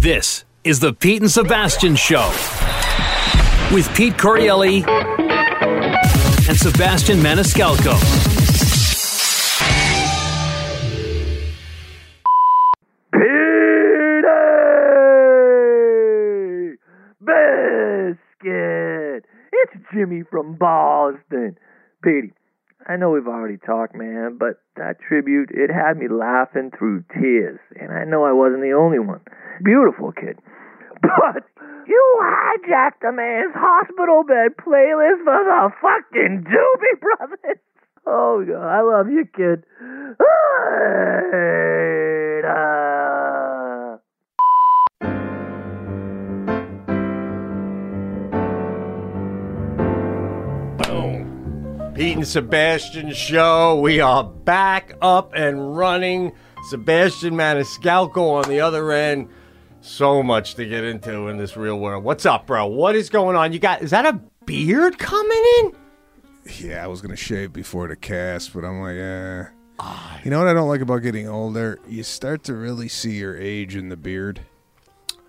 This is the Pete and Sebastian Show with Pete Correale and Sebastian Maniscalco. Biscuit! It's Jimmy from Boston. Petey, I know we've already talked, man, but that tribute, it had me laughing through tears. And I know I wasn't the only one. Beautiful kid. But you hijacked a man's hospital bed playlist for the fucking Doobie Brothers. Oh, God, I love you, kid. Later. Pete and Sebastian show. We are back up and running. Sebastian Maniscalco on the other end. So much to get into in this real world. What's up, bro? What is going on? You got is that a beard coming in? Yeah, I was gonna shave before the cast, but I'm like, eh. Ah. You know what I don't like about getting older? You start to really see your age in the beard.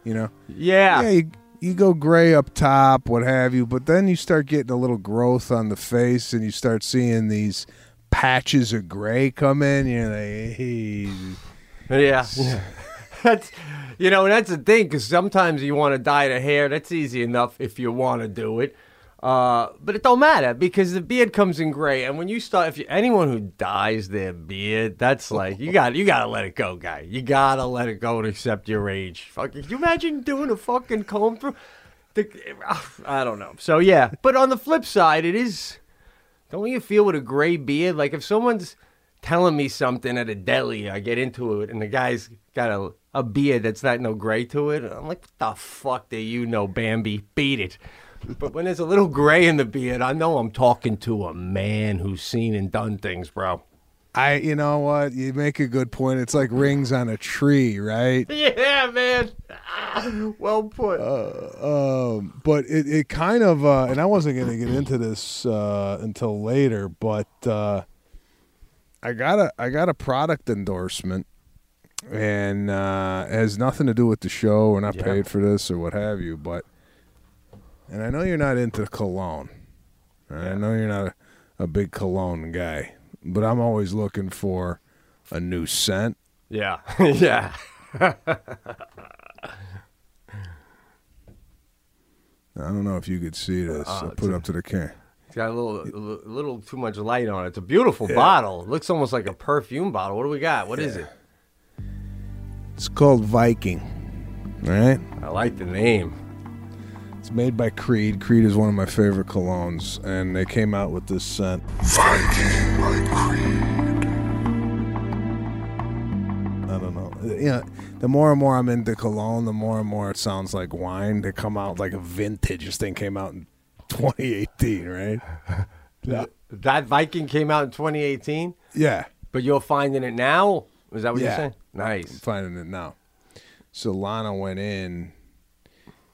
You know? Yeah. Yeah, you, you go gray up top, what have you, but then you start getting a little growth on the face, and you start seeing these patches of gray come in. You're like, hey. Yeah. that's you know, that's the thing because sometimes you want to dye the hair. That's easy enough if you want to do it. Uh, but it don't matter because the beard comes in gray, and when you start, if you, anyone who dyes their beard, that's like you got you gotta let it go, guy. You gotta let it go and accept your age. Fuck, can you imagine doing a fucking comb through? The, I don't know. So yeah, but on the flip side, it is. Don't you feel with a gray beard? Like if someone's telling me something at a deli, I get into it, and the guy's got a, a beard that's not no gray to it. I'm like, what the fuck do you know, Bambi? Beat it. But when there's a little gray in the beard, I know I'm talking to a man who's seen and done things, bro. I, you know what? You make a good point. It's like rings on a tree, right? Yeah, man. Ah, well put. Um, but it, it kind of, uh, and I wasn't going to get into this uh, until later, but uh, I got a I got a product endorsement, and uh, it has nothing to do with the show. We're not Yeah. paid for this or what have you, but and I know you're not into cologne. I know you're not a, a big cologne guy, but I'm always looking for a new scent. Yeah, yeah. I don't know if you could see this. Uh, I'll put it up to the camera. It's got a little, a little too much light on it. It's a beautiful bottle. It looks almost like a perfume bottle. What do we got? What is it? It's called Viking. All right. I like the name. It's made by Creed. Creed is one of my favorite colognes, and they came out with this scent. Viking by Creed. I don't know. You know, the more and more I'm into cologne, the more and more it sounds like wine. They come out like a vintage. This thing came out in 2018, right? Yeah. That Viking came out in 2018, Yeah. but you're finding it now. Is that what Yeah. you're saying? Nice. I'm Nice. finding it now. So Lana went in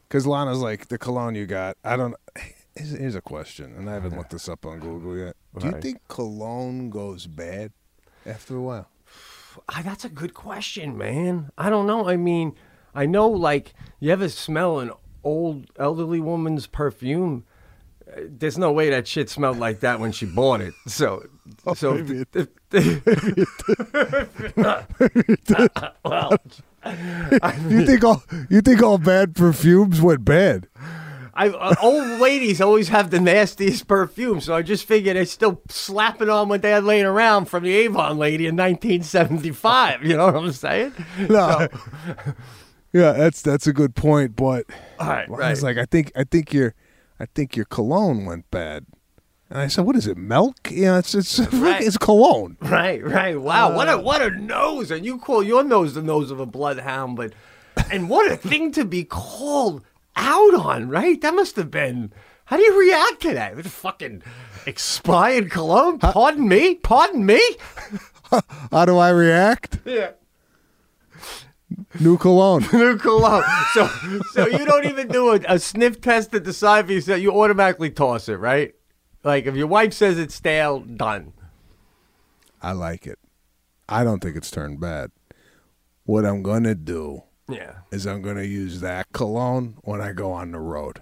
because Lana's like the cologne you got. I don't. Here's, here's a question, and I haven't looked this up on Google yet. Do you Right. think cologne goes bad after a while? Ah, that's a good question, man. I don't know. I mean, I know, like, you ever smell an old elderly woman's perfume? Uh, There's no way that shit smelled like that when she bought it. So, so maybe well, You think all you think all bad perfumes went bad? I, uh, old ladies always have the nastiest perfume, so I just figured they still slapping on what they had laying around from the Avon lady in 1975. You know what I'm saying? No. yeah, that's that's a good point. But All right, right. like, I think I think your I think your cologne went bad. And I said, "What is it? Milk? Yeah, it's it's Right. it's cologne." Right, right. Wow, what a uh, what a nose! And you call your nose the nose of a bloodhound, but and what a thing to be called out on, right? That must have been. How do you react to that? With fucking expired cologne? Pardon me? Pardon me? How do I react? Yeah. New cologne. New cologne. So, so you don't even do a, a sniff test to decide if you you automatically toss it, right? Like if your wife says it's stale, done. I like it. I don't think it's turned bad. What I'm gonna do Yeah. is I'm going to use that cologne when I go on the road.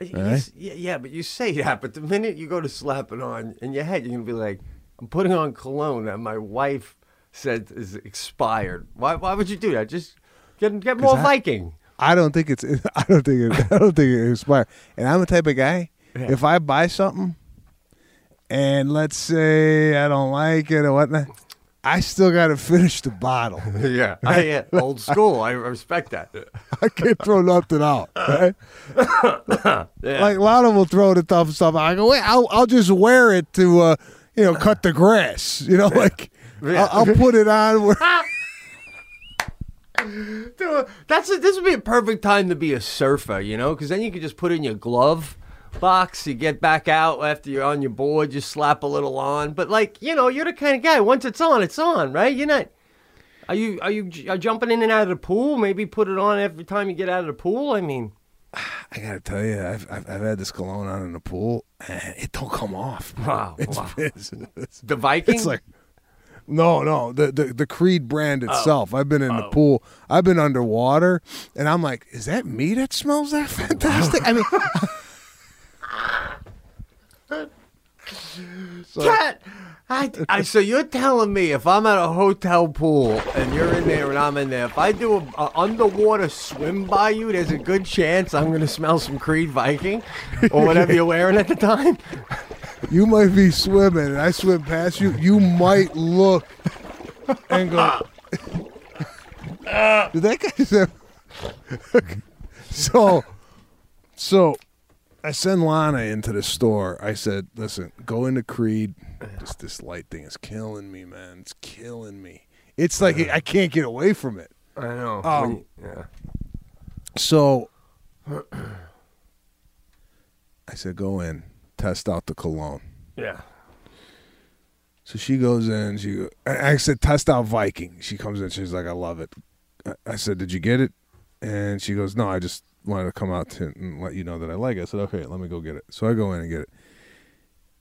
Right? Yeah, yeah, but you say that, but the minute you go to slap it on in your head, you're gonna be like, "I'm putting on cologne that my wife said is expired." Why? Why would you do that? Just get get more I- Viking. I don't think it's. I don't think. It, I don't think it expires. And I'm the type of guy. Yeah. If I buy something, and let's say I don't like it or whatnot, I still got to finish the bottle. yeah, I, yeah, old school. I respect that. I can't throw nothing out. Right? Yeah. Like a lot of them will throw the tough stuff. out. I go, wait, I'll, I'll just wear it to, uh, you know, cut the grass. You know, like Yeah. I'll, I'll put it on. Where, Dude, that's a, this would be a perfect time to be a surfer, you know, because then you could just put in your glove box. You get back out after you're on your board, you slap a little on. But like, you know, you're the kind of guy. Once it's on, it's on, right? You're not. Are you are you are jumping in and out of the pool? Maybe put it on every time you get out of the pool. I mean, I gotta tell you, I've, I've I've had this cologne on in the pool, and it don't come off. Wow, It's, wow. it's, it's, the Viking. it's like. No, no, the, the the Creed brand Oh. itself. I've been in the oh. pool. I've been underwater, and I'm like, is that me that smells that fantastic? I mean, Cat, I, I, so you're telling me if I'm at a hotel pool and you're in there and I'm in there, if I do a, a underwater swim by you, there's a good chance I'm gonna smell some Creed Viking or whatever you're wearing at the time. you might be swimming, and I swim past you. You might look and go. Did that guy say? so, so I send Lana into the store. I said, "Listen, go into Creed. This this light thing is killing me, man. It's killing me. It's like I can't get away from it." I know. Um, yeah. So I said, "Go in, test out the cologne." Yeah. So she goes in. She, go- I said, test out Viking. She comes in. She's like, I love it. I said, did you get it? And she goes, no, I just wanted to come out to, and let you know that I like it. I said, okay, let me go get it. So I go in and get it.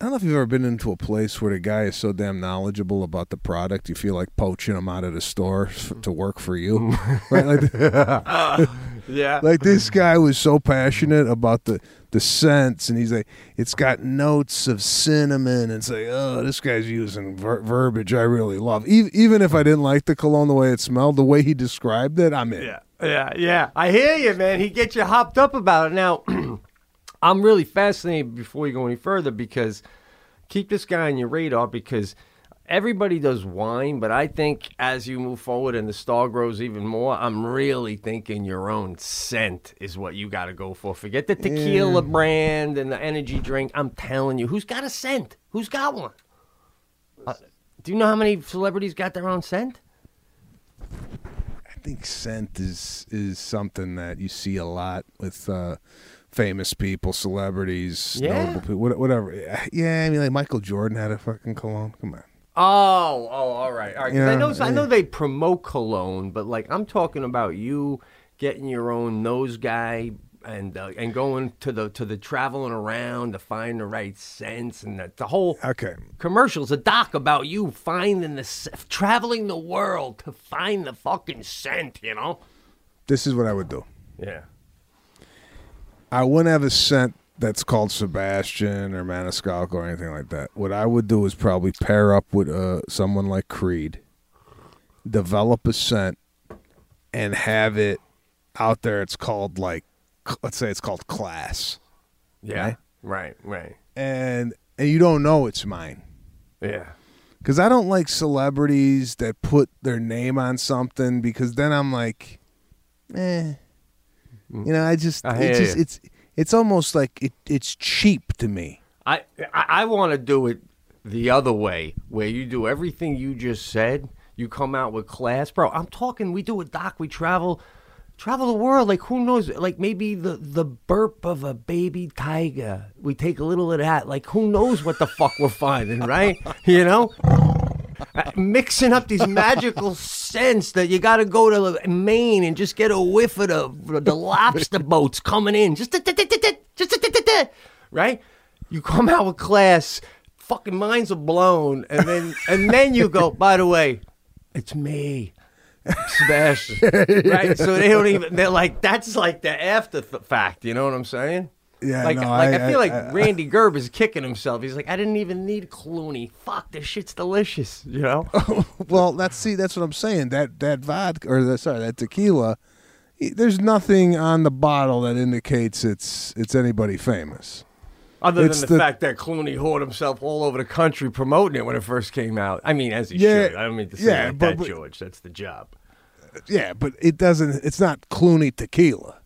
I don't know if you've ever been into a place where the guy is so damn knowledgeable about the product, you feel like poaching him out of the store f- to work for you. right? Like, Yeah. like this guy was so passionate about the the scents and he's like it's got notes of cinnamon and it's like oh this guy's using ver- verbiage i really love e- even if i didn't like the cologne the way it smelled the way he described it i'm in Yeah, yeah, yeah. I hear you, man. He gets you hopped up about it. Now, I'm really fascinated before you go any further because keep this guy on your radar because everybody does wine, but I think as you move forward and the star grows even more, I'm really thinking your own scent is what you got to go for. Forget the tequila brand and the energy drink. I'm telling you, who's got a scent? Who's got one? Uh, do you know how many celebrities got their own scent? I think scent is is something that you see a lot with uh famous people celebrities Yeah. notable people whatever yeah i mean like michael jordan had a fucking cologne come on Oh, oh, all right, all right. 'Cause I Yeah, know, I know they promote cologne, but like I'm talking about you getting your own nose guy and uh, and going to the to the traveling around to find the right scents and the, the whole okay commercials, a doc about you finding the traveling the world to find the fucking scent. You know? this is what i would do Yeah. I wouldn't have a scent that's called Sebastian or Maniscalco or anything like that. What I would do is probably pair up with uh, someone like Creed, develop a scent, and have it out there. It's called like, let's say it's called Class, Yeah. Right. Right. and and you don't know it's mine. Yeah. Because I don't like celebrities that put their name on something because then I'm like, eh. You know, I just, I it's just, it's, it's almost like it, it's cheap to me. I I, I want to do it the other way, where you do everything you just said. You come out with class, bro. I'm talking. We do a doc. We travel, travel the world. Like who knows? Like maybe the the burp of a baby tiger. We take a little of that. Like who knows what the fuck we're finding, right? You know. Uh, Mixing up these magical scents that you got to go to Maine and just get a whiff of the, the lobster boats coming in. Just, just, right? You come out with class, fucking minds are blown, and then and then you go. By the way, it's me. Sebastian. right? So they don't even. They're like that's like the after th- fact. You know what I'm saying? Yeah, Like, no, like I, I- feel like I- I- Rande Gerber's kicking himself. He's like, I didn't even need Clooney. Fuck, this shit's delicious. You know? Well, that's see, that's what I'm saying. That that vodka or the, sorry, that tequila. There's nothing on the bottle that indicates it's it's anybody famous. Other It's than the, the- fact that Clooney whored himself all over the country promoting it when it first came out. I mean, as he Yeah, should. I don't mean to say yeah, like but- that, George. That's the job. Yeah, but it doesn't. It's not Clooney tequila.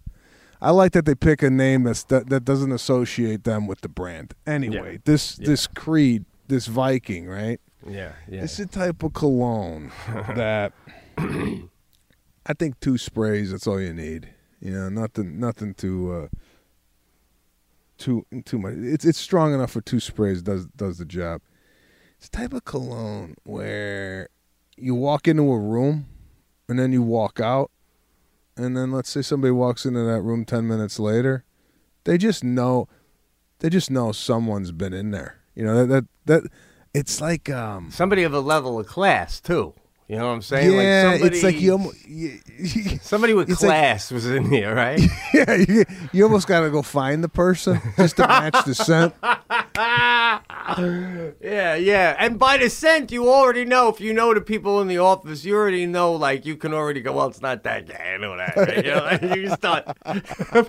I like that they pick a name that's that, that doesn't associate them with the brand. Anyway, Yeah. this Yeah. this Creed, this Viking, right? Yeah, yeah. It's a type of cologne that I think two sprays. That's all you need. You know, nothing, nothing to. uh, too, too much. It's it's strong enough for two sprays. Does does the job. It's type of cologne where you walk into a room and then you walk out, and then let's say somebody walks into that room ten minutes later, they just know, they just know someone's been in there. You know that that that. It's like um, Somebody of a level of class too. You know what I'm saying? yeah, like somebody, it's like you, almost, you, somebody with it's like- class was in here, right? yeah, you, you almost got to go find the person just to match the scent. yeah, yeah. And by the scent, you already know. If you know the people in the office, you already know. Like you can already go. Well, it's not that guy. I know that. Right? You, know, like, you start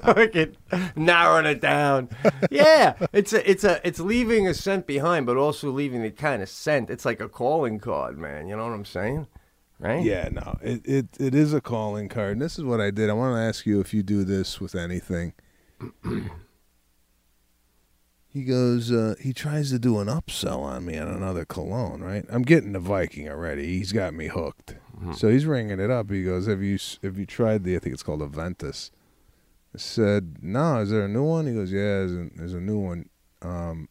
fucking narrowing it down. Yeah, it's a, it's a, it's leaving a scent behind, but also leaving the kind of scent. It's like a calling card, man. You know what I'm saying? Right? Yeah, no, it, it it is a calling card. And this is what I did. I want to ask you if you do this with anything. he goes, uh, he tries to do an upsell on me on another cologne, right? I'm getting the Viking already. He's got me hooked. So he's ringing it up. He goes, "Have you have you tried the? I think it's called Aventus." I said, "No, is there a new one?" He goes, "Yeah, there's a, there's a new one." Um,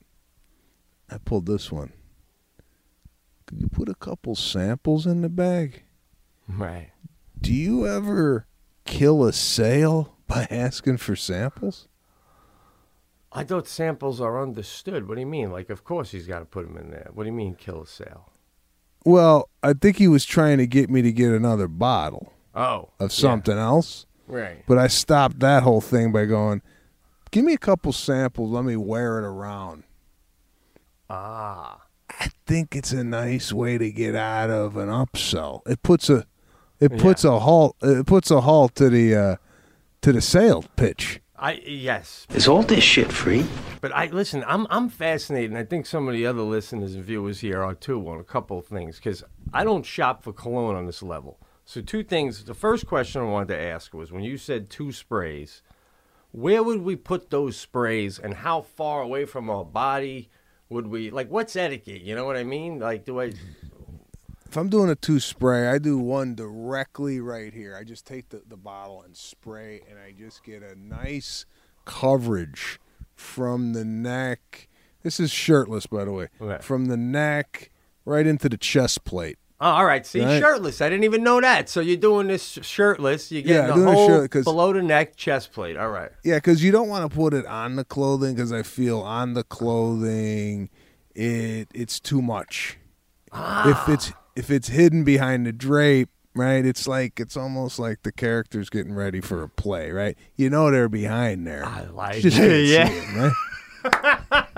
I pulled this one. Could you put a couple samples in the bag? Right. Do you ever kill a sale by asking for samples? I thought samples are understood. What do you mean? Like, of course he's got to put them in there. What do you mean, kill a sale? Well, I think he was trying to get me to get another bottle Oh, of yeah. something else, Right. but I stopped that whole thing by going, "Give me a couple samples, let me wear it around." Ah. I think it's a nice way to get out of an upsell. It puts a it puts a halt it puts a halt to the uh, to the sale pitch. I yes, Is all this shit free? but I listen. I'm I'm fascinated, and I think some of the other listeners and viewers here are too on a couple of things because I don't shop for cologne on this level. So two things. The first question I wanted to ask was when you said two sprays, where would we put those sprays, and how far away from our body would we like? What's etiquette? You know what I mean? Like, do I? If I'm doing a two spray, I do one directly right here. I just take the, the bottle and spray, and I just get a nice coverage from the neck. This is shirtless, by the way. Right. From the neck right into the chest plate. Oh, all right. See, Right. shirtless. I didn't even know that. So you're doing this shirtless. You're getting doing the whole below the neck chest plate. All right. Yeah, because you don't want to put it on the clothing because I feel on the clothing it it's too much. Ah. If it's if it's hidden behind the drape, right? It's like it's almost like the character's getting ready for a play, right? You know they're behind there. I like it. Yeah. it, right?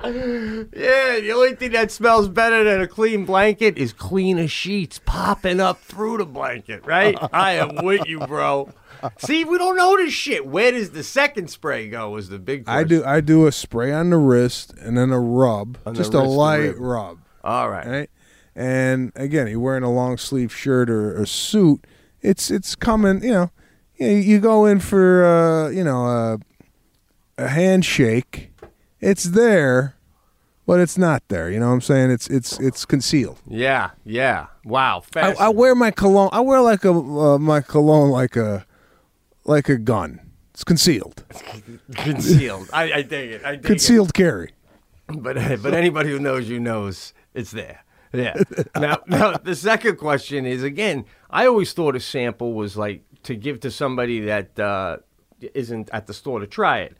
Yeah, the only thing that smells better than a clean blanket is cleaner sheets popping up through the blanket, right? I am with you, bro. See, we don't know this shit. Where does the second spray go? Is the big question. I do I do a spray on the wrist and then a rub, On just a light rib. rub. All right. right? And again, you're wearing a long sleeve shirt or a suit. It's it's coming. You know, you, you go in for uh, you know a, a handshake. It's there, but it's not there. You know what I'm saying? It's it's it's concealed. Yeah, yeah. Wow. I, I wear my cologne. I wear like a uh, my cologne like a like a gun. It's concealed, concealed. I, I dig it. I dig it. concealed carry. But but anybody who knows you knows it's there. Yeah. now now the second question is again, I always thought a sample was like to give to somebody that uh, isn't at the store to try it.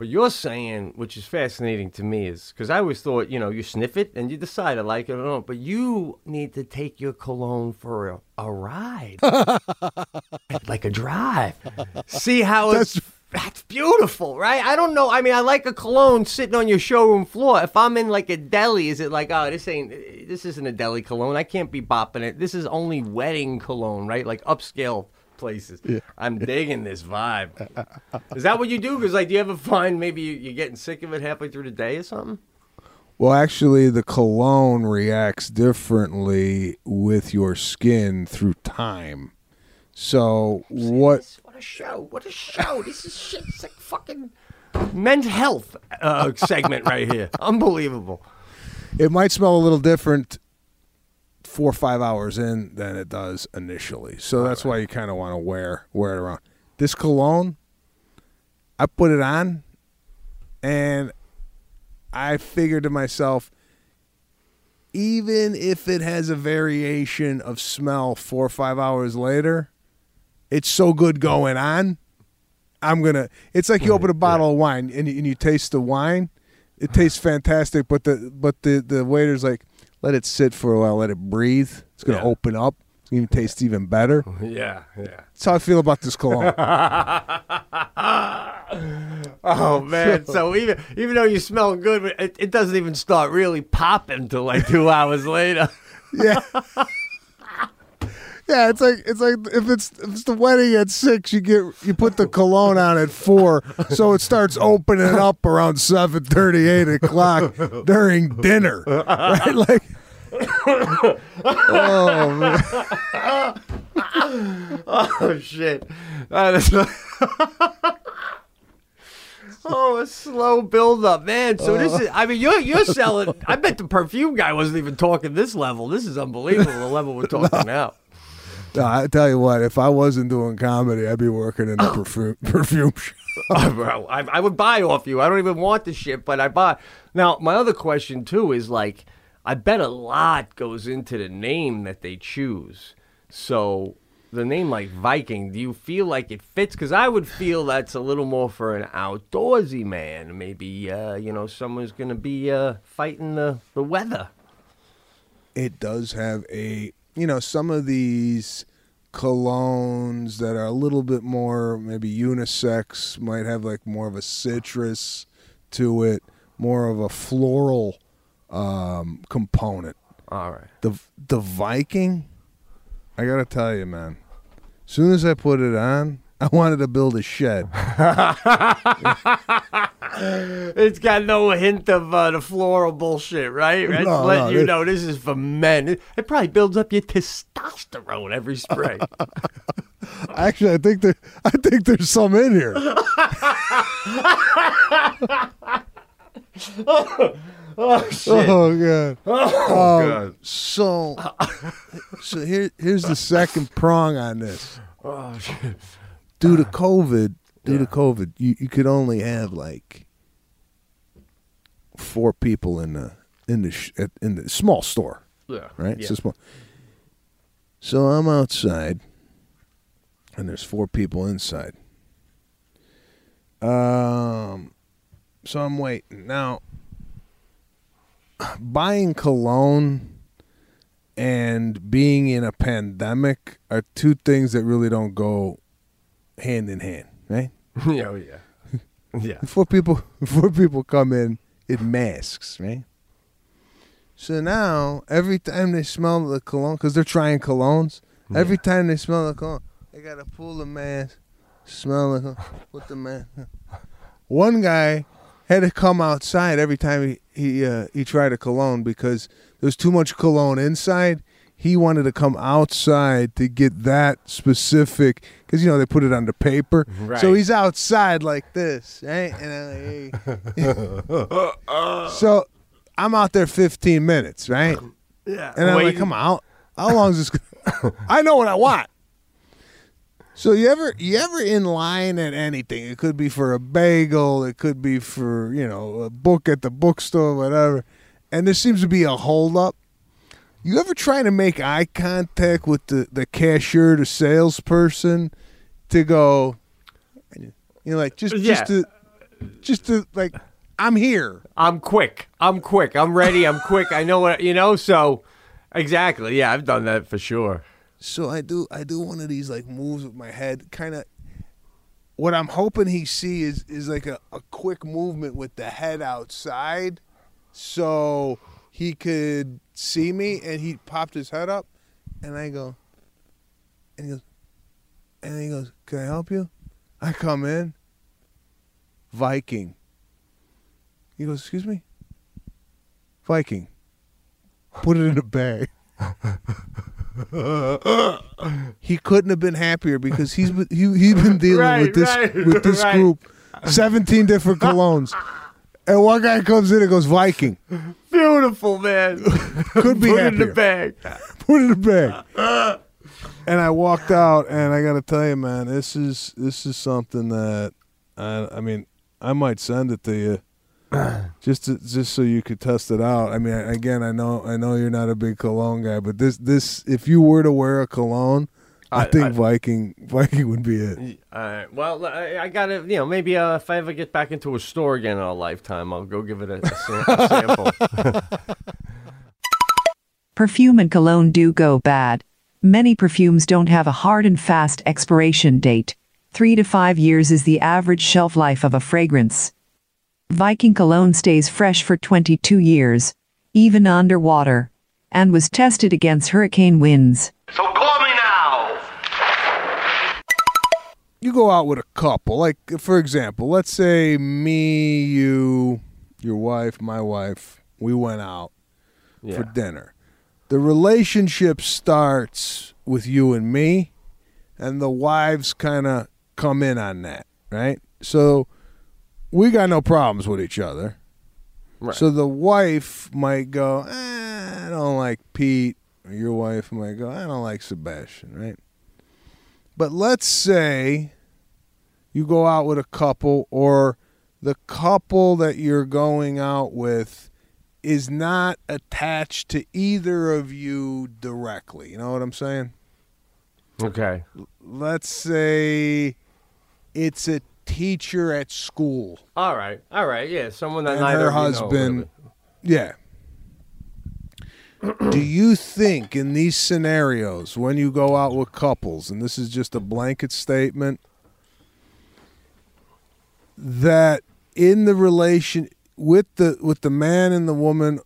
But you're saying, which is fascinating to me, is because I always thought, you know, you sniff it and you decide I like it or not. But you need to take your cologne for a, a ride, like a drive. See how it's. That's beautiful, right? I don't know. I mean, I like a cologne sitting on your showroom floor. If I'm in like a deli, is it like, oh, this ain't, this isn't a deli cologne. I can't be bopping it. This is only wedding cologne, right? Like upscale places. I'm digging this vibe. Is that what you do? Because like, do you ever find maybe you- you're getting sick of it halfway through the day or something? Well, actually, the cologne reacts differently with your skin through time. So what? What a show! What a show! This is shit. It's like fucking men's health uh, segment right here. Unbelievable. It might smell a little different four or five hours in than it does initially. So that's why you kind of want to wear wear it around. This cologne, I put it on, and I figured to myself, even if it has a variation of smell four or five hours later, it's so good going on. I'm gonna. It's like you open a bottle of wine and you, and you taste the wine. It tastes fantastic, but the but the the waiter's like, let it sit for a while, let it breathe. It's gonna Yeah. open up. It's gonna taste even better. Yeah, yeah. That's how I feel about this cologne. Oh man! So even even though you smell good, it, it doesn't even start really popping till like two hours later. yeah. Yeah, it's like it's like if it's if it's the wedding at six, you get you put the cologne on at four, so it starts opening up around seven thirty, eight o'clock during dinner, right? Like, oh man, Oh shit! That is. Oh, a slow build up, man. So this is I mean you're you're selling I bet the perfume guy wasn't even talking this level. This is unbelievable the level we're talking now. No, I tell you what, if I wasn't doing comedy, I'd be working in the perfume perfume shop. Bro, I, I would buy off you. I don't even want the shit, but I buy. Now, my other question too is like, I bet a lot goes into the name that they choose. So the name like Viking, do you feel like it fits? Because I would feel that's a little more for an outdoorsy man. Maybe uh, you know someone's gonna be uh, fighting the the weather. it does have a you know some of these colognes that are a little bit more maybe unisex might have like more of a citrus to it more of a floral um, component. All right. the the viking? I gotta tell you man. As soon as i put it on i wanted to build a shed It's got no hint of uh, the floral bullshit, right? It's No, letting no, you know this is for men. It, it probably builds up your testosterone every spray. actually i think there i think there's some in here oh shit! oh god Oh, Um, God. So, so here, here's the second prong on this. Oh shit! Due to COVID, due to COVID, you, you could only have like four people in the in the sh- at- in the small store, Yeah. right? Yeah. So small. So I'm outside, and there's four people inside. Um, so I'm waiting now. Buying cologne and being in a pandemic are two things that really don't go hand in hand, right? yeah. oh, yeah. Yeah. Before people four people come in, it masks, right? So now every time they smell the cologne, because they're trying colognes, every time they smell the cologne, they gotta pull the mask, smell the, cologne, put the mask. One guy had to come outside every time he he uh, he tried a cologne because there was too much cologne inside. He wanted to come outside to get that specific because you know they put it on the paper. right. So he's outside like this, right? And I'm like, hey. so I'm out there 15 minutes, right? Yeah. And I'm like, come out how, how long is this? Gonna... I know what I want. So you ever you ever in line at anything? It could be for a bagel, it could be for you know a book at the bookstore, whatever. And there seems to be a holdup. You ever try to make eye contact with the the cashier, the salesperson, to go, you know, like just Yeah. just to just to like, I'm here. I'm quick. I'm quick. I'm ready. I'm quick. I know what you know. So, exactly. Yeah, I've done that for sure. So I do I do one of these like moves with my head, kind of. What I'm hoping he see is is like a, a quick movement with the head outside, so he could see me, and he popped his head up, and I go, and he goes, and he goes, "Can I help you?" I come in. Viking. He goes, "Excuse me." Viking. Put it in a bag. he couldn't have been happier because he's been, he he's been dealing Right, with this right, with this right. group, seventeen different colognes, and one guy comes in and goes Viking. Beautiful, man. Could be Put it in the happier. bag. Put it in the bag. and I walked out, and I got to tell you, man, this is this is something that I I mean I might send it to you. Just to, just so you could test it out. I mean, again, I know I know you're not a big cologne guy, but this this if you were to wear a cologne, I, I- think I- Viking Viking would be it. All right. Well, I, I gotta, you know, maybe uh, if I ever get back into a store again in a lifetime, I'll go give it a, a, sample. Perfume and cologne do go bad. Many perfumes don't have a hard and fast expiration date. Three to five years is the average shelf life of a fragrance. Viking cologne stays fresh for 22 years, even underwater, and was tested against hurricane winds. So call you go out with a couple, like for example, let's say me, you, your wife, my wife, we went out Yeah. for dinner. The relationship starts with you and me, and the wives kind of come in on that, right? So we got no problems with each other. Right. So the wife might go, eh, I don't like Pete. Or your wife might go, I don't like Sebastian, right? But let's say you go out with a couple, or the couple that you're going out with is not attached to either of you directly. You know what I'm saying? Okay. Let's say it's a teacher at school. All right. All right. Yeah. Someone that And neither her of you know, husband- Yeah. Do you think in these scenarios when you go out with couples, and this is just a blanket statement, that in the relation with the with the man and the woman,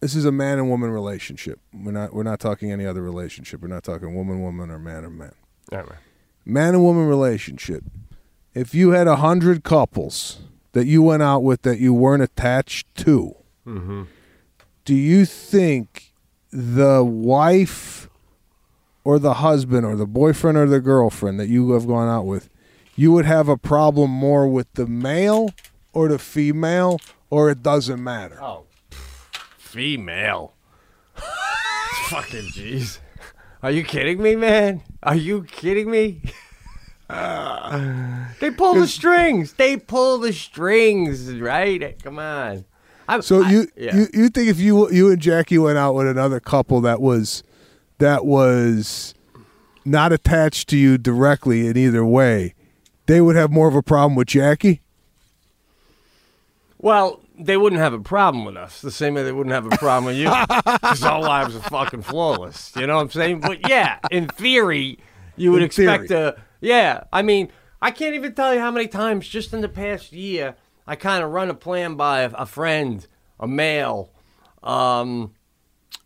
this is a man and woman relationship. We're not we're not talking any other relationship. We're not talking woman woman or man or man. All right. Man and woman relationship. If you had a hundred couples that you went out with that you weren't attached to, mm-hmm. do you think the wife or the husband or the boyfriend or the girlfriend that you have gone out with, you would have a problem more with the male or the female, or it doesn't matter? Oh, female. Fucking jeez. Are you kidding me, man? Are you kidding me? they pull the strings. They pull the strings, right? Come on. I'm, So I- you, yeah. you you think if you you and Jackie went out with another couple that was that was not attached to you directly in either way, they would have more of a problem with Jackie? Well, they wouldn't have a problem with us the same way they wouldn't have a problem with you because our lives are fucking flawless. You know what I'm saying? But yeah, in theory, you would In expect theory. to. Yeah, I mean, I can't even tell you how many times just in the past year I kind of run a plan by a, a friend, a male, um,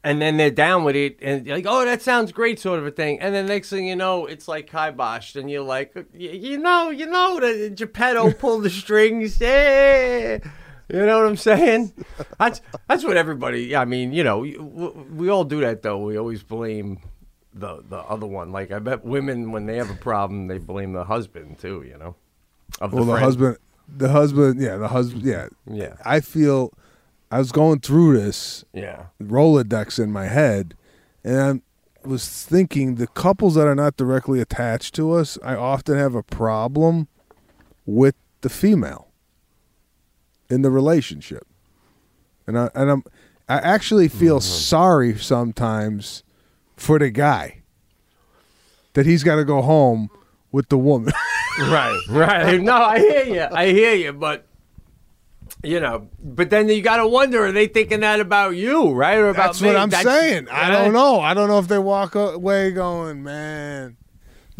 and then they're down with it and you're like, oh, that sounds great, sort of a thing. And then next thing you know, it's like kiboshed, and you're like, you know, you know, the Geppetto pulled the strings, yeah. You know what I'm saying? That's that's what everybody. I mean, you know, we, we all do that though. We always blame the the other one. Like I bet women when they have a problem, they blame the husband too. You know, of Well, the husband, the husband, yeah, the husband, yeah, Yeah. I feel I was going through this Yeah. Rolodex in my head, and I was thinking the couples that are not directly attached to us, I often have a problem with the female in the relationship, and I and I'm I actually feel mm-hmm. sorry sometimes for the guy that he's got to go home with the woman. right, right. No, I hear you. I hear you. But you know, but then you got to wonder: Are they thinking that about you, right, or about That's me? what I'm saying. I right? don't know. I don't know if they walk away going, man.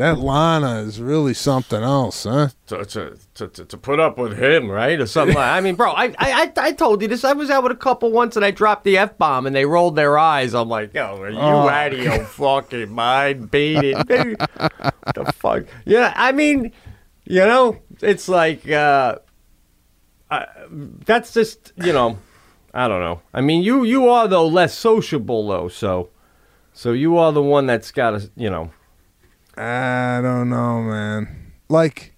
That Lana is really something else, huh? to, to, to, to, to put up with him, right, or something like. I mean, bro, I, I I told you this. I was out with a couple once, and I dropped the f bomb, and they rolled their eyes. I'm like, yo, are you Oh. out of your fucking mind, beating? the fuck? Yeah, I mean, you know, it's like uh, I, that's just you know, I don't know. I mean, you you are though less sociable though, so so you are the one that's got to you know. I don't know, man. Like,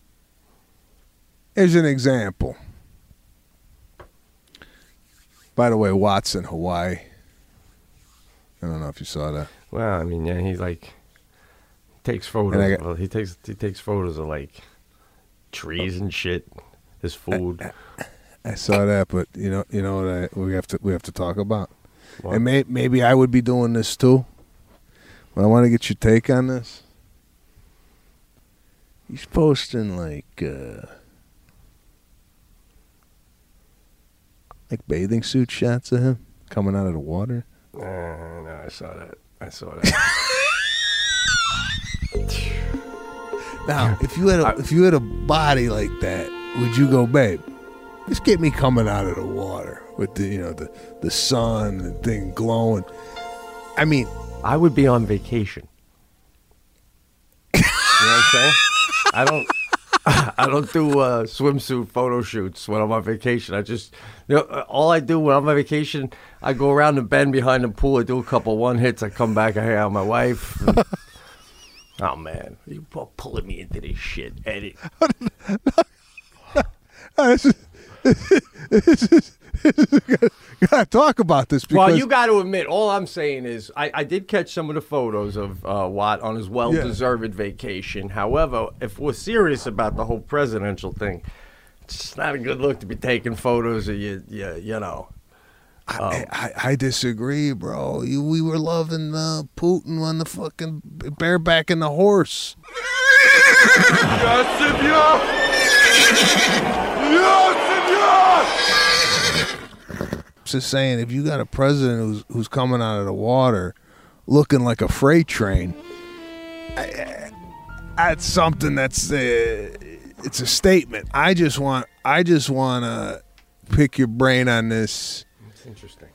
here's an example. By the way, Watson, Hawaii. I don't know if you saw that. Well, I mean, yeah, he's like takes photos. Got- he takes he takes photos of like trees and shit. His food. I saw that, but you know, you know what I, we have to we have to talk about. What? And may, maybe I would be doing this too. But I want to get your take on this. He's posting like uh like bathing suit shots of him coming out of the water. Uh, no, I saw that. I saw that. Now, if you had a if you had a body like that, would you go, babe? Just get me coming out of the water with the you know the the sun and thing glowing. I mean, I would be on vacation. You know what I'm saying? I don't. I don't do uh, swimsuit photo shoots when I'm on vacation. I just, you know, uh, all I do when I'm on vacation, I go around the bend behind the pool. I do a couple one hits. I come back. I hang out with my wife. oh man, you pu- pulling me into this shit, Eddie. this is, this is, this is, gotta talk about this because Well, you got to admit, all I'm saying is I, I did catch some of the photos of uh, Watt on his well-deserved vacation. However, if we're serious about the whole presidential thing, it's not a good look to be taking photos of you, you, you know. I, I, I disagree, bro. You, we were loving uh, Putin on the fucking bareback barebacking the horse. Just saying, if you got a president who's who's coming out of the water, looking like a freight train, I, that's something that's uh, it's a statement. I just want I just want to pick your brain on this It's interesting.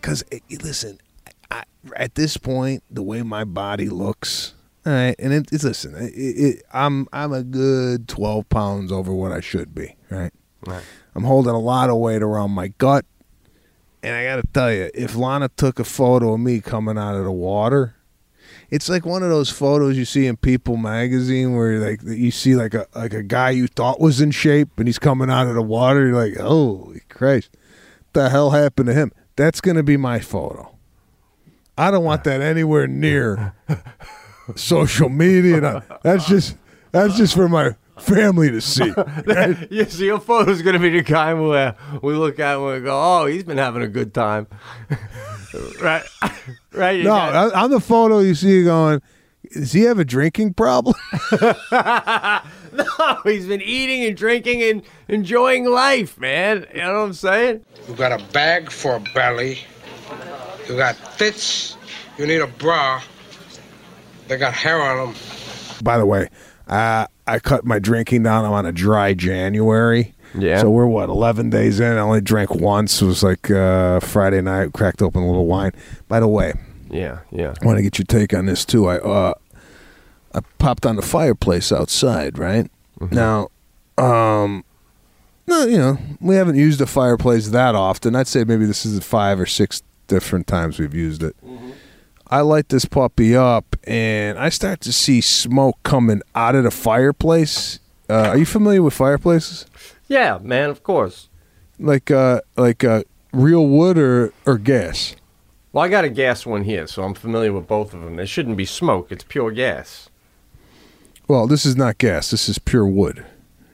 because listen, I, at this point, the way my body looks, all right, and it, it's listen, it, it, I'm I'm a good twelve pounds over what I should be, right? Right. I'm holding a lot of weight around my gut, and I got to tell you, if Lana took a photo of me coming out of the water. It's like one of those photos you see in People magazine where like you see like a like a guy you thought was in shape and he's coming out of the water. You're like, holy Christ, what the hell happened to him? That's gonna be my photo. I don't want that anywhere near social media. That's just that's just for my family to see. you see, your photo's going to be the kind where we look at and we go, oh, he's been having a good time. right? right? You No, got- on the photo you see going. Does he have a drinking problem? no, he's been eating and drinking and enjoying life, man. You know what I'm saying? You got a bag for a belly. You got tits. You need a bra. They got hair on them. By the way, uh, I cut my drinking down. I'm on a dry January. Yeah. So we're what 11 days in. I only drank once. It was like uh, Friday night. Cracked open a little wine. By the way, Yeah, yeah. I want to get your take on this too. I uh, I popped on the fireplace outside. Right now, um, no, you know we haven't used a fireplace that often. I'd say maybe this is the five or six different times we've used it. I light this puppy up, and I start to see smoke coming out of the fireplace. Uh, are you familiar with fireplaces? Yeah, man, of course. Like uh, like uh, real wood or or gas? Well, I got a gas one here, so I'm familiar with both of them. There shouldn't be smoke. It's pure gas. Well, this is not gas. This is pure wood,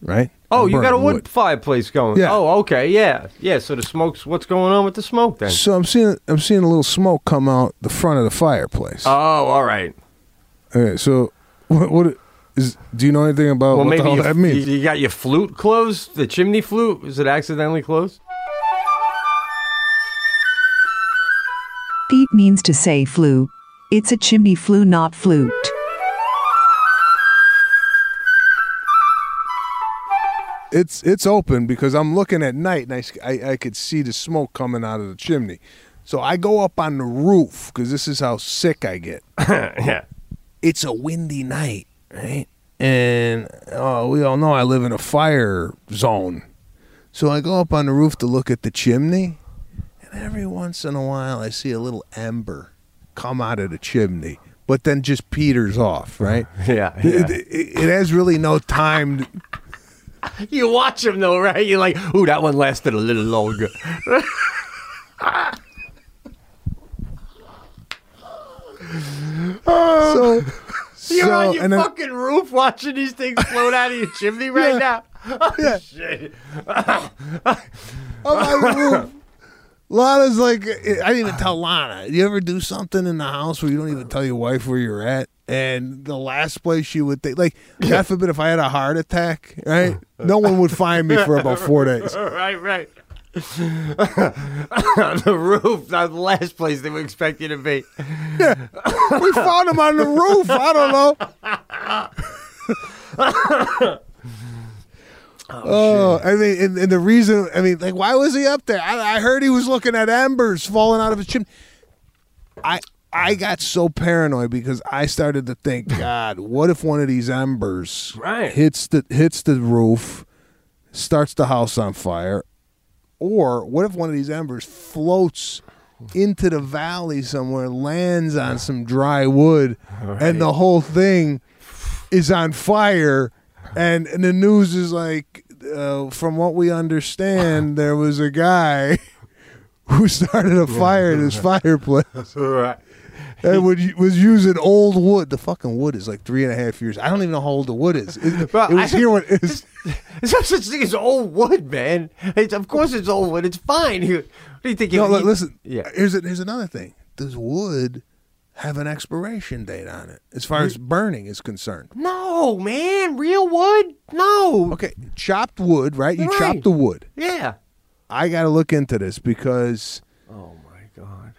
right? Oh, you got a wood, wood, fireplace going. Yeah. Oh, okay. Yeah. Yeah. So the smoke's what's going on with the smoke then? So I'm seeing I'm seeing a little smoke come out the front of the fireplace. Oh, all right. All right. So what, what is? Do you know anything about well, what maybe you, that means? You got your flute closed. The chimney flute is it accidentally closed? Pete means to say flu. It's a chimney flue, not flute. It's it's open because I'm looking at night and I, I, I could see the smoke coming out of the chimney. So I go up on the roof because this is how sick I get. yeah. It's a windy night, right? And oh, we all know I live in a fire zone. So I go up on the roof to look at the chimney, and every once in a while I see a little ember come out of the chimney, but then just peters off, right? Yeah. It, it, it has really no time. You watch them though, right? You're like, ooh, that one lasted a little longer. so, You're so- on your then- fucking roof watching these things float out of your chimney right Yeah. now. Oh, Yeah. shit. On the roof. Lana's like, I didn't even uh. tell Lana. You ever do something in the house where you don't even tell your wife where you're at? And the last place she would think, like, God forbid if I had a heart attack, right? No one would find me for about four days. right, right. on the roof, not the last place they would expect you to be. Yeah. We found him on the roof. I don't know. Oh, oh I mean, and, and the reason, I mean, like, why was he up there? I, I heard he was looking at embers falling out of his chimney. I I got so paranoid because I started to think, God, what if one of these embers Right. hits the hits the roof, starts the house on fire, or what if one of these embers floats into the valley somewhere, lands on some dry wood, and the whole thing is on fire, and, and the news is like, uh, from what we understand, there was a guy who started a fire in his fireplace Right. and would, was using old wood. The fucking wood is like three and a half years. I don't even know how old the wood is. It, it was I- here when it's, There's no such thing as old wood, man. It's, of course it's old wood. It's fine. You- What do you think? no. you- li- Listen, Yeah. Here's a, here's another thing. Does wood have an expiration date on it as far as burning is concerned? No, man. Real wood? No. Okay, chopped wood, right? You Right. chop the wood. Yeah. I got to look into this because Oh my god.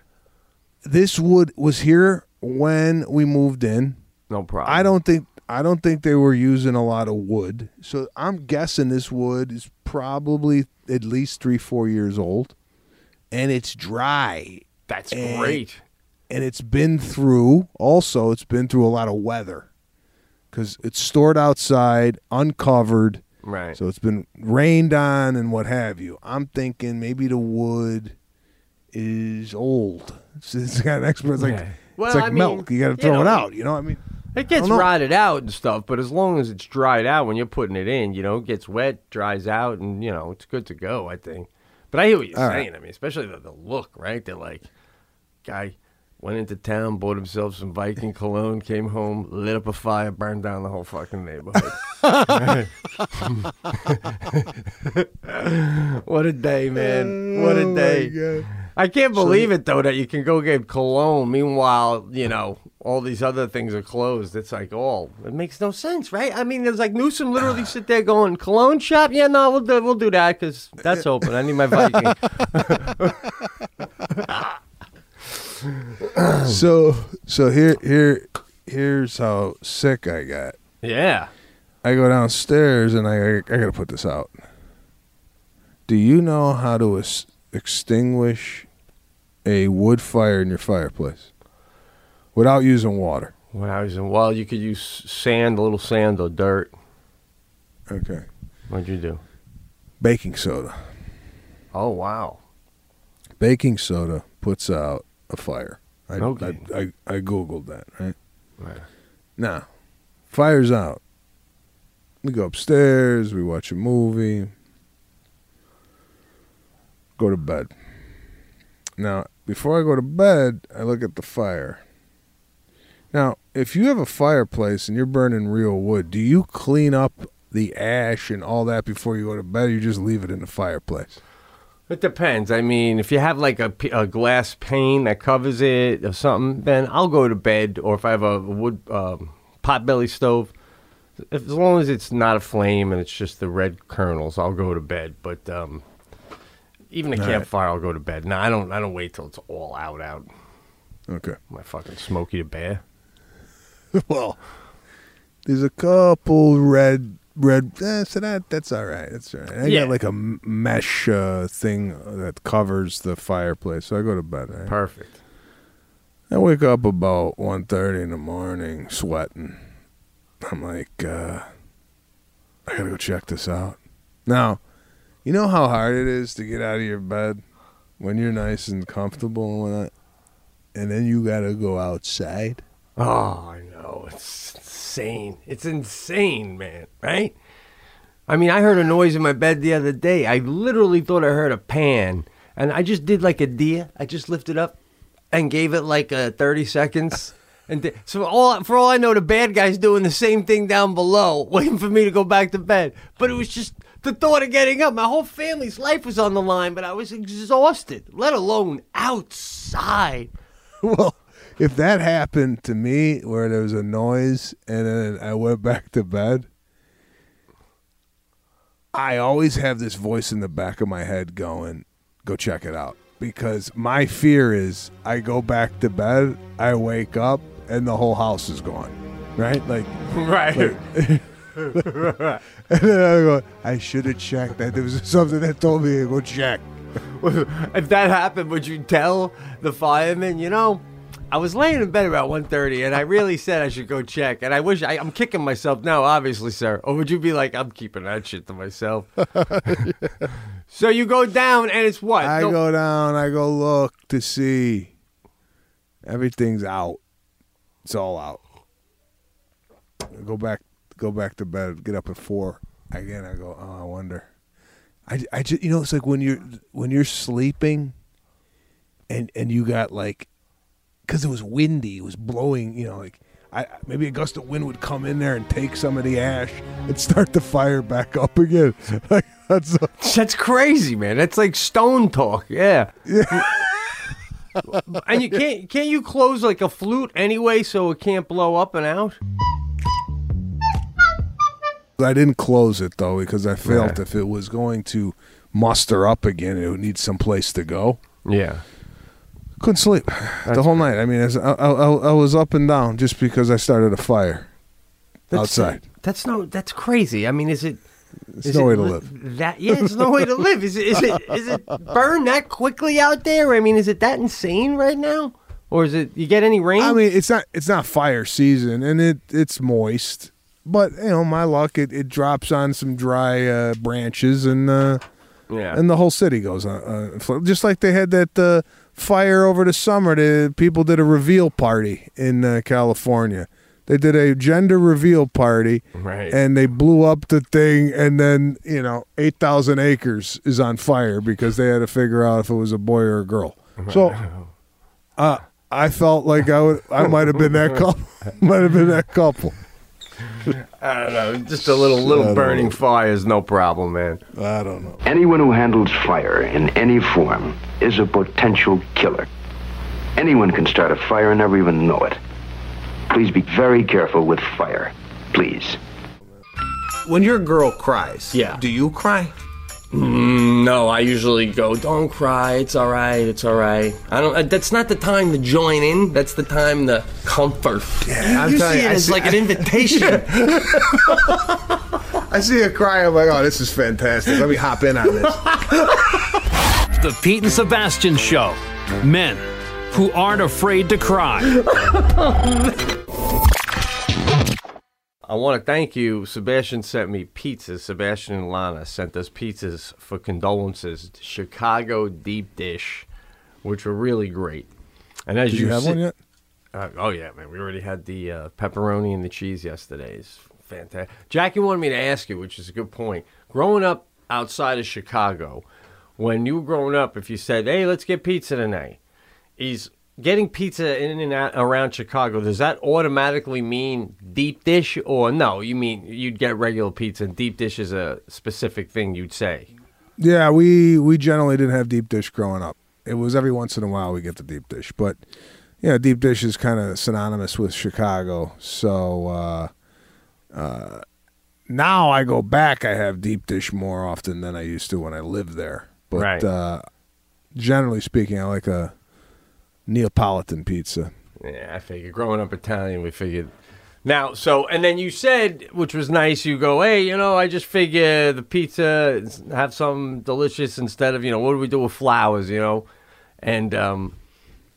this wood was here when we moved in. No problem. I don't think I don't think they were using a lot of wood. So I'm guessing this wood is probably at least 3 4 years old and it's dry That's and- great. And it's been through also it's been through a lot of weather cuz it's stored outside uncovered Right. so it's been rained on and what have you. I'm thinking maybe the wood is old. It's, it's got an expert. It's like Yeah. Well, it's like I mean, milk. You got to you throw know, it out. You know. what I mean, It gets rotted out and stuff, but as long as it's dried out when you're putting it in, you know, it gets wet, dries out, and you know, it's good to go. I think. But I hear what you're All right. saying. I mean, especially the, the look, right? They're like, guy went into town, bought himself some Viking cologne, came home, lit up a fire, burned down the whole fucking neighborhood. what a day, man! What Oh, a day! I can't believe it though that you can go get cologne. Meanwhile, you know all these other things are closed. It's like, oh, it makes no sense, right? I mean, there's like Newsom literally sit there going, cologne shop? Yeah, no, we'll do, we'll do that because that's open. I need my Viking. so so here here here's how sick I got. yeah. I go downstairs and I I got to put this out. Do you know how to ex- extinguish a wood fire in your fireplace without using water? I was in, well, you could use sand, a little sand or dirt. Okay. What'd you do? Baking soda. Oh wow. Baking soda puts out a fire. I, Okay. I, I, I googled that, right? Right. Now, fire's out. We go upstairs, we watch a movie, go to bed. Now, before I go to bed, I look at the fire. Now, if you have a fireplace and you're burning real wood, do you clean up the ash and all that before you go to bed, or you just leave it in the fireplace? It depends. I mean, if you have like a, a glass pane that covers it or something, then I'll go to bed. Or if I have a wood um, potbelly stove, if, as long as it's not a flame and it's just the red kernels, I'll go to bed. But um, even a All right. campfire, I'll go to bed. No, I don't. I don't wait till it's all out. Out. Okay. My fucking Smokey the Bear. well, there's a couple red red. Eh, so that that's all right. That's all right. I Yeah. got like a mesh uh, thing that covers the fireplace, so I go to bed. Right? Perfect. I wake up about 1.30 in the morning, sweating. I'm like, uh, I gotta go check this out. Now, you know how hard it is to get out of your bed when you're nice and comfortable and whatnot, and then you gotta go outside. Oh, I know. It's insane. It's insane, man. Right? I mean, I heard a noise in my bed the other day. I literally thought I heard a pan, and I just did like a deer. I just lifted up and gave it like uh, 30 seconds. And so all for all I know, the bad guy's doing the same thing down below, waiting for me to go back to bed. But it was just the thought of getting up. My whole family's life was on the line, but I was exhausted, let alone outside. Well, if that happened to me where there was a noise and then I went back to bed, I always have this voice in the back of my head going, go check it out. Because my fear is I go back to bed, I wake up, and the whole house is gone. Right? Like, Right. and then I go, I should have checked that. There was something that told me to go check. if that happened, would you tell the fireman, you know, I was laying in bed about 1.30 and I really said I should go check. And I wish I, I'm kicking myself now, obviously, sir. Or would you be like, I'm keeping that shit to myself? so you go down and it's what? I No- go down, I go look to see. Everything's out. It's all out. I go back go back to bed, get up at four. Again I go, Oh, I wonder. I, I just you know, it's like when you're when you're sleeping and and you got like because it was windy, it was blowing, you know, like I maybe a gust of wind would come in there and take some of the ash and start the fire back up again. Like that's That's crazy, man. That's like stone talk. Yeah. Yeah. and you can't can't you close like a flute anyway so it can't blow up and out? I didn't close it though because I felt Right. if it was going to muster up again, it would need some place to go. Yeah. Couldn't sleep the whole night. I mean, I, I, I, was up and down just because I started a fire outside. That's no that's crazy. I mean, is it is no it way to li- live. That yeah, it's no way to live. Is it is it is it burn that quickly out there? I mean, is it that insane right now? Or is it you get any rain? I mean, it's not it's not fire season, and it it's moist. But you know, my luck, it, it drops on some dry uh, branches, and uh, yeah. and the whole city goes on. Uh, just like they had that uh, fire over the summer. The people did a reveal party in uh, California. They did a gender reveal party, Right. and they blew up the thing, and then you know, eight thousand acres is on fire because they had to figure out if it was a boy or a girl. So, uh, I felt like I would, I might have been that couple, might have been that couple. I don't know. Just a little little burning know. fire is no problem, man. I don't know. Anyone who handles fire in any form is a potential killer. Anyone can start a fire and never even know it. Please be very careful with fire. Please. When your girl cries, Yeah. do you cry? Mm, no, I usually go, "Don't cry. It's all right. It's all right." I don't. uh, That's not the time to join in. That's the time to comfort. Yeah, I'm you telling you, it I as see- like an invitation. I see a cry. I'm like, oh, this is fantastic. Let me hop in on this. The Pete and Sebastian Show. Men who aren't afraid to cry. I want to thank you. Sebastian sent me pizzas. Sebastian and Lana sent us pizzas for condolences. Chicago deep dish, which were really great. And as Did you have sit- one yet? Uh, oh yeah, man. We already had the uh, pepperoni and the cheese yesterday. It's fantastic. Jackie wanted me to ask you, which is a good point. Growing up outside of Chicago, when you were growing up, if you said, "Hey, let's get pizza tonight," is getting pizza in and out around Chicago. Does that automatically mean deep dish, or no? You mean you'd get regular pizza, and deep dish is a specific thing you'd say. Yeah, we we generally didn't have deep dish growing up. It was every once in a while we get the deep dish, but yeah, deep dish is kind of synonymous with Chicago. So uh, uh, now I go back, I have deep dish more often than I used to when I lived there. But Right. uh, generally speaking, I like a Neapolitan pizza. Yeah, I figured. Growing up Italian, we figured. Now, so and then you said, which was nice. You go, hey, you know, I just figure the pizza have some delicious instead of you know what do we do with flowers, you know, and um,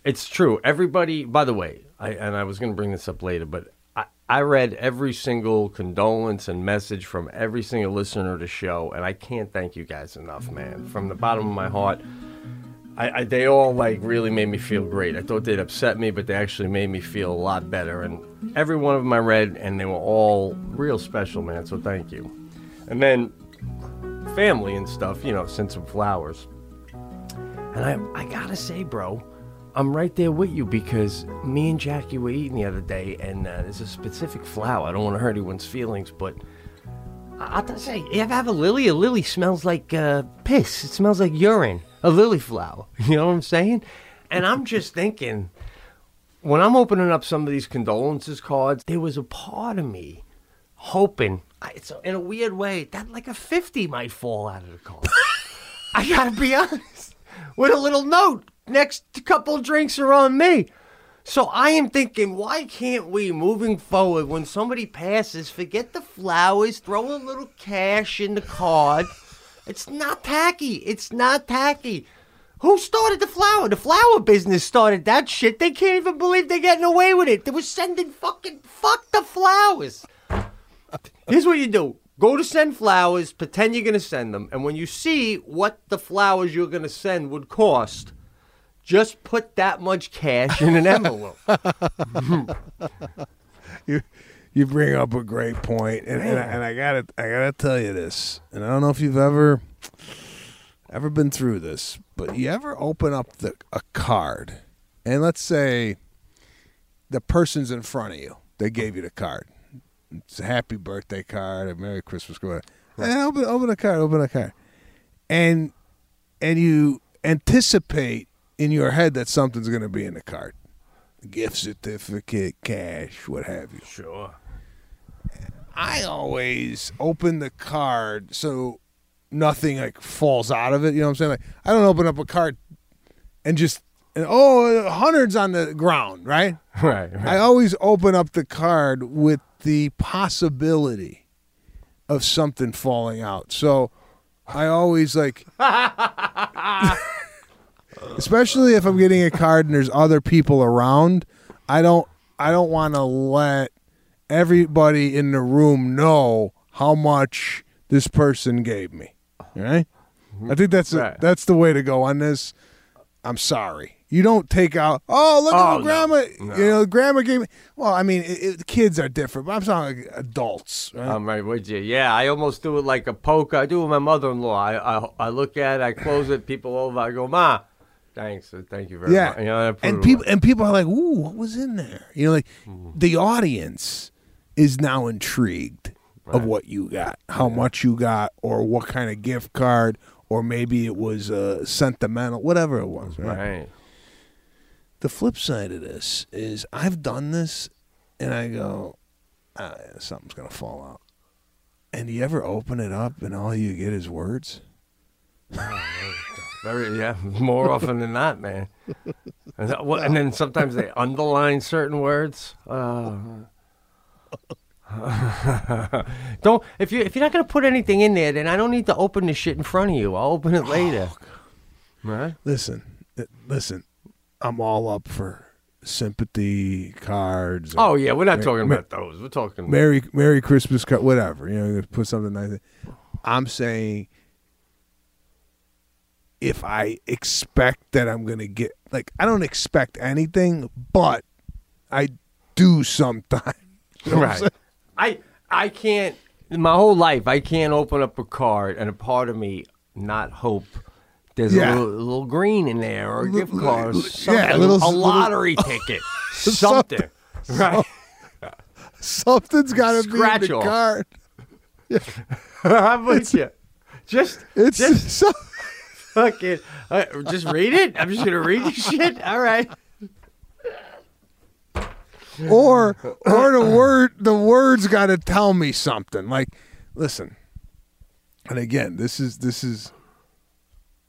it's true. Everybody, by the way, I and I was going to bring this up later, but I, I read every single condolence and message from every single listener to show, and I can't thank you guys enough, man, from the bottom of my heart. I, I, they all like really made me feel great. I thought they'd upset me, but they actually made me feel a lot better. And every one of them I read, and they were all real special, man. So thank you. And then family and stuff, you know, sent some flowers. And I, I gotta say, bro, I'm right there with you because me and Jackie were eating the other day, and uh, there's a specific flower. I don't want to hurt anyone's feelings, but I- I'll say, you ever have a lily? A lily smells like uh, piss. It smells like urine. A lily flower. You know what I'm saying? And I'm just thinking, when I'm opening up some of these condolences cards, there was a part of me hoping, I- it's in a weird way, that like a 50 might fall out of the card. I gotta be honest. With a little note, next couple drinks are on me. So I am thinking, why can't we, moving forward, when somebody passes, forget the flowers, throw a little cash in the card. It's not tacky. It's not tacky. Who started the flower? The flower business started that shit. They can't even believe they're getting away with it. They were sending fucking fuck the flowers. Here's what you do. Go to send flowers, pretend you're going to send them, and when you see what the flowers you're going to send would cost, just put that much cash in an envelope. you you bring up a great point, and and, I, and I gotta I gotta tell you this, and I don't know if you've ever ever been through this, but you ever open up the a card, and let's say the person's in front of you, they gave you the card. It's a happy birthday card, a Merry Christmas card. And eh, open open a card, open a card, and and you anticipate in your head that something's going to be in the card gift certificate, cash, what have you. Sure. I always open the card so nothing like falls out of it. You know what I'm saying? Like I don't open up a card and just and, oh hundreds on the ground, right? Right, right. I always open up the card with the possibility of something falling out. So I always like especially if I'm getting a card and there's other people around, I don't I don't want to let everybody in the room know how much this person gave me. Right? I think that's Right. that's the way to go on this. I'm sorry. You don't take out. Oh, look Oh, at what oh, no. grandma. No. You know, grandma gave me. Well, I mean, it, it, kids are different, but I'm talking like adults. Right? I'm right with you. Yeah, I almost do it like a poke. I do it with my mother-in-law. I, I I look at it, I close it, people over, I go, Ma, thanks, uh, thank you very yeah, much. You know, I put and people and people are like, "Ooh, what was in there?" You know, like Mm-hmm. the audience is now intrigued of what you got, how much you got, or what kind of gift card, or maybe it was uh, sentimental, whatever it was. Right? Right. The flip side of this is I've done this, and I go, ah, something's gonna fall out. And you ever open it up and all you get is words? Very yeah, more often than not, man. And, that- what- and then sometimes they underline certain words. Uh, don't if you if you're not gonna put anything in there, then I don't need to open the shit in front of you. I'll open it later. right? Listen, listen, I'm all up for sympathy cards. Oh yeah, we're not talking about those. We're talking Merry Merry Christmas card, whatever. You know, put something nice. in. I'm saying if I expect that I'm gonna get like I don't expect anything, but I do sometimes. You know right. I I can't my whole life I can't open up a card and a part of me not hope there's Yeah. a, little, a little green in there or a gift card or something, yeah, a little- a little- lottery ticket, something. Right. Something's got to be in Scratch the off. card. I'm with you. Just It's just so, fucking uh, just read it. I'm just gonna read the shit. All right. or or the word the words got to tell me something. Like, listen, and again, this is this is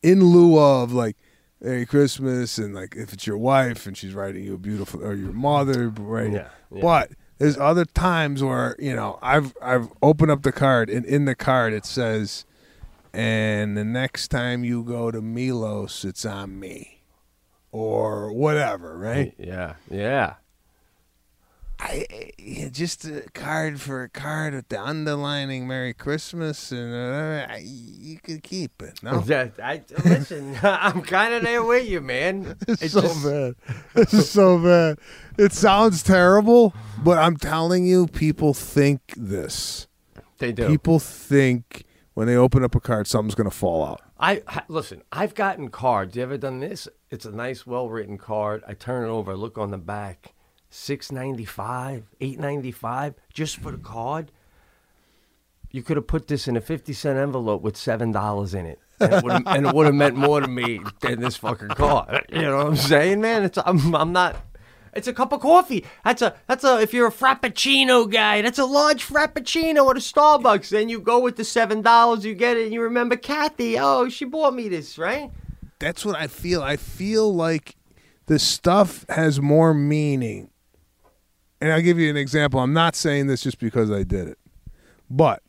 in lieu of like, Merry Christmas, and like if it's your wife and she's writing you a beautiful, or your mother, right? Yeah, yeah. But there's other times where you know I've I've opened up the card and in the card it says, and the next time you go to Milos, it's on me, or whatever, right? Yeah, yeah. I just a card for a card with the underlining Merry Christmas, and uh, I, you could keep it. No, That- I, listen, I'm kind of there with you, man. it's so bad. It's so bad. It sounds terrible, but I'm telling you, people think this. They do. People think when they open up a card, something's gonna fall out. I listen. I've gotten cards. You ever done this? It's a nice, well-written card. I turn it over. I look on the back. Six ninety-five, eight ninety-five, just for the card. You could have put this in a fifty cent envelope with seven dollars in it, and it would have meant more to me than this fucking card. You know what I'm saying, man? It's I'm I'm not. It's a cup of coffee. That's a that's a if you're a frappuccino guy, that's a large frappuccino at a Starbucks. Then you go with the seven dollars, you get it, and you remember Kathy. Oh, she bought me this, right? That's what I feel. I feel like the stuff has more meaning. And I'll give you an example. I'm not saying this just because I did it. But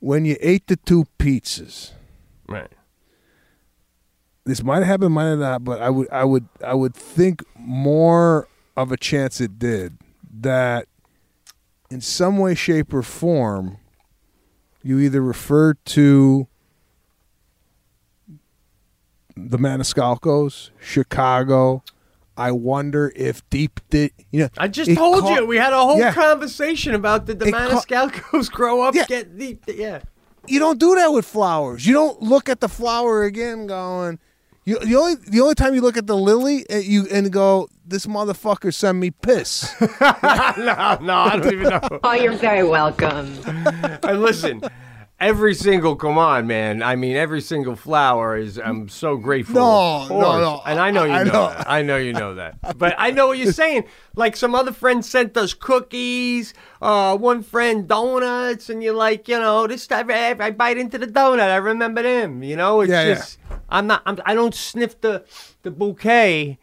when you ate the two pizzas, Right. this might have happened, might have not, but I would I would I would think more of a chance it did that in some way, shape, or form, you either refer to the Maniscalcos, Chicago. I wonder if deep did you know? I just told ca- you we had a whole Yeah. conversation about did the It ca- Maniscalcos grow up, Yeah. get the yeah. you don't do that with flowers. You don't look at the flower again, going. You the only the only time you look at the lily and you and go, this motherfucker sent me piss. no, no, I don't even know. Oh, you're very welcome. and listen, every single come on, man. I mean, every single flower is. I'm so grateful. No, no, no. And I know you I know, know. that. I know you know that. But I know what you're saying. Like some other friends sent us cookies. Uh, one friend donuts, and you're like, you know, this time I, I bite into the donut. I remember them. You know, it's Yeah, yeah. just. I'm not. I'm, I don't sniff the the bouquet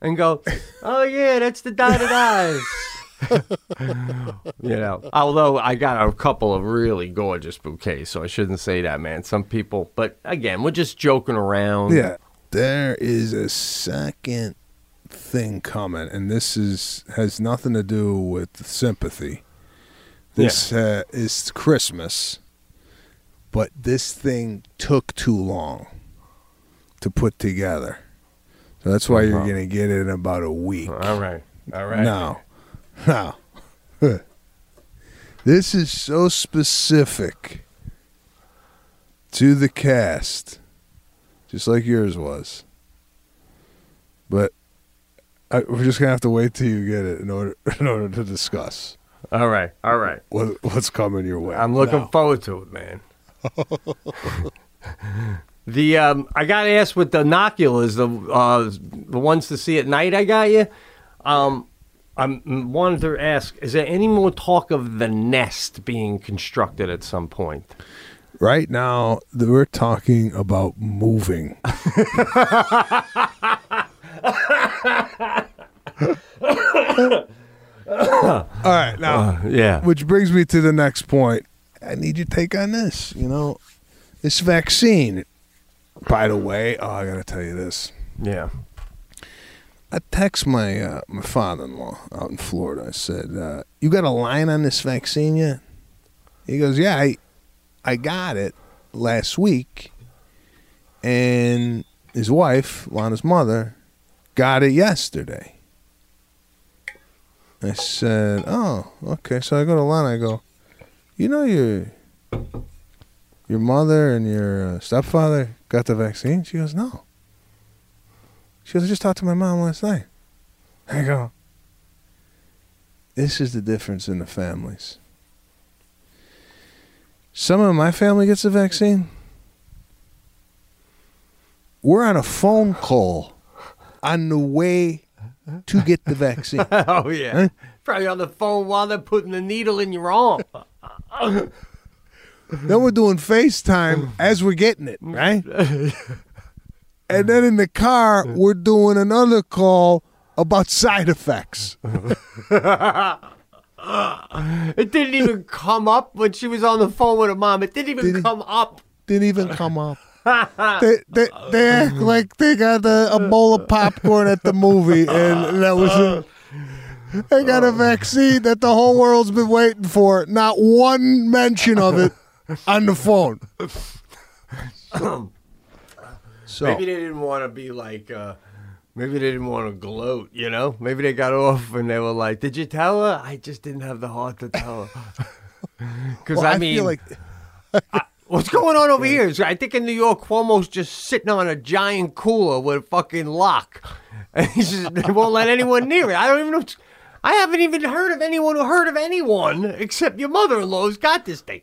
and go, oh yeah, that's the dotted eyes. you know, although I got a couple of really gorgeous bouquets, so I shouldn't say that, man. Some people, but again, we're just joking around. yeah, there is a second thing coming, and this is has nothing to do with sympathy. This uh, is Christmas, but this thing took too long to put together. So that's why you're going to get it in about a week. All right. All right. Now, now, this is so specific to the cast, just like yours was. But I, we're just gonna have to wait till you get it in order in order to discuss All right. All right. what what's coming your way. I'm looking forward to it, man. the um, I got asked with the binoculars, the uh, the ones to see at night. I got you. Um, I'm wanted to ask: Is there any more talk of the nest being constructed at some point? right now we're talking about moving. All right, now uh, Yeah. Which brings me to the next point. I need your take on this. You know, this vaccine. By the way, oh, I gotta tell you this. Yeah. I text my uh, my father-in-law out in Florida. I said, uh, "You got a line on this vaccine yet?" He goes, "Yeah, I I got it last week." And his wife, Lana's mother, got it yesterday. I said, "Oh, okay." So I go to Lana. I go, "You know your your mother and your uh, stepfather got the vaccine?" She goes, "No." She goes, "I just talked to my mom last night." I go, "This is the difference in the families." Some of my family gets the vaccine. We're on a phone call on the way to get the vaccine. Oh yeah. Huh? Probably on the phone while they're putting the needle in your arm. then we're doing FaceTime as we're getting it, right? and then in the car we're doing another call about side effects. It didn't even come up when she was on the phone with her mom. It didn't even Did it? come up. Didn't even come up. they, they they act like they got a, a bowl of popcorn at the movie, and that was a, they got a vaccine that the whole world's been waiting for. Not one mention of it on the phone. So Maybe they didn't want to be like, uh, maybe they didn't want to gloat, you know? Maybe they got off and they were like, Did you tell her? I just didn't have the heart to tell her. Because, well, I I mean, feel like what's going on over here is I think in New York, Cuomo's just sitting on a giant cooler with a fucking lock. And he's just, they won't let anyone near it. I don't even know. I haven't even heard of anyone who heard of anyone except your mother in law who's got this thing.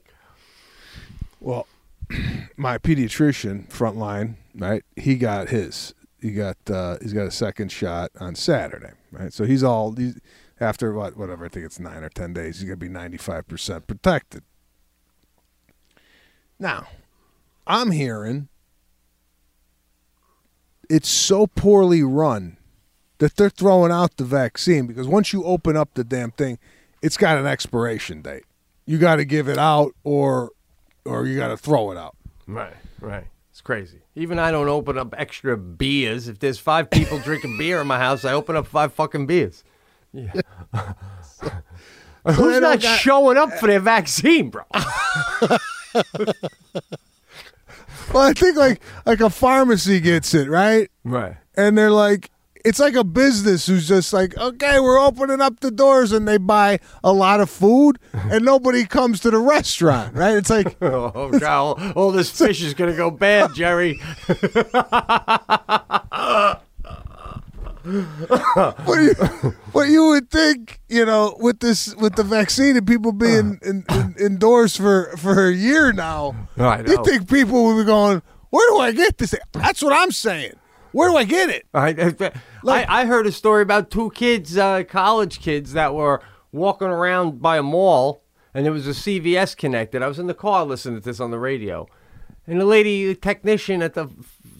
Well, my pediatrician, frontline, right? He got his. He got uh, he's got a second shot on Saturday, right? So he's all he's, after what whatever I think it's nine or ten days. He's gonna be ninety five percent protected. Now, I'm hearing it's so poorly run that they're throwing out the vaccine because once you open up the damn thing, it's got an expiration date. You got to give it out or or you got to throw it out. Right, right. It's crazy. Even I don't open up extra beers. If there's five people drinking beer in my house, I open up five fucking beers. Yeah. Who's they don't not got- showing up for their vaccine, bro? Well, I think like like a pharmacy gets it right, right. and they're like, it's like a business who's just like, okay, we're opening up the doors, and they buy a lot of food, and nobody comes to the restaurant, right? It's like, Oh, God, all, all this fish is gonna go bad, Jerry. what you what you would think, you know, with this with the vaccine and people being in, in, indoors for for a year now, I you think people would be going, where do I get this? thing? That's what I'm saying. Where do I get it? I, I, I heard a story about two kids, uh, college kids, that were walking around by a mall, and there was a CVS connected. I was in the car listening to this on the radio, and the lady, the technician at the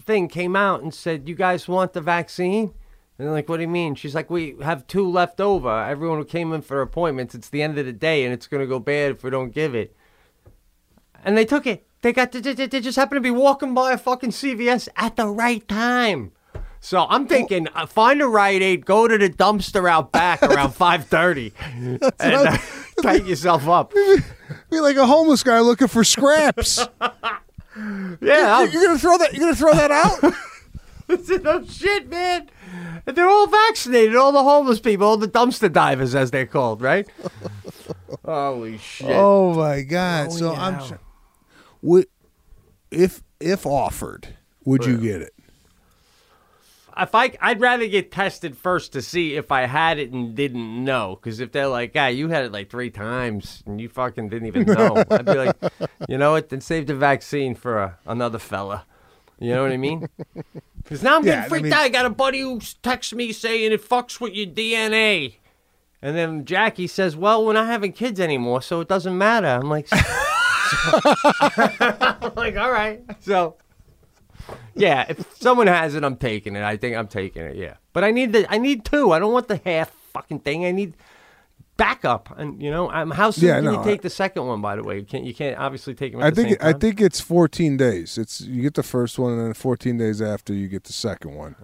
thing, came out and said, "You guys want the vaccine?" And they're like, "What do you mean?" She's like, "We have two left over. Everyone who came in for appointments. It's the end of the day, and it's going to go bad if we don't give it." And they took it. They got. They just happened to be walking by a fucking CVS at the right time. So I'm thinking, uh, find a Rite Aid, go to the dumpster out back around five thirty, and uh, tighten yourself up. Be like a homeless guy looking for scraps. Yeah, I'll- You're gonna throw that. You're gonna throw that out. This is no shit, man. And They're all vaccinated, all the homeless people, all the dumpster divers, as they're called, right? Holy shit! Oh my god! Oh, so yeah. I'm. tr- Would if if offered, would you get it? If I, I'd rather get tested first to see if I had it and didn't know. Because if they're like, "Ah, you had it like three times and you fucking didn't even know," I'd be like, "You know what? Then save the vaccine for uh, another fella." You know what I mean? Because now I'm Yeah, getting I freaked mean- out. I got a buddy who texts me saying it fucks with your DNA. And then Jackie says, "Well, we're not having kids anymore, so it doesn't matter." I'm like, I'm like, all right. So, yeah, if someone has it, I'm taking it. I think I'm taking it. Yeah, but I need the I need two. I don't want the half fucking thing. I need backup. And you know, um, how soon Yeah, can no, you take the second one? By the way, you can't you can't obviously take them. I think same I think it's 14 days. It's you get the first one, and then 14 days after you get the second one,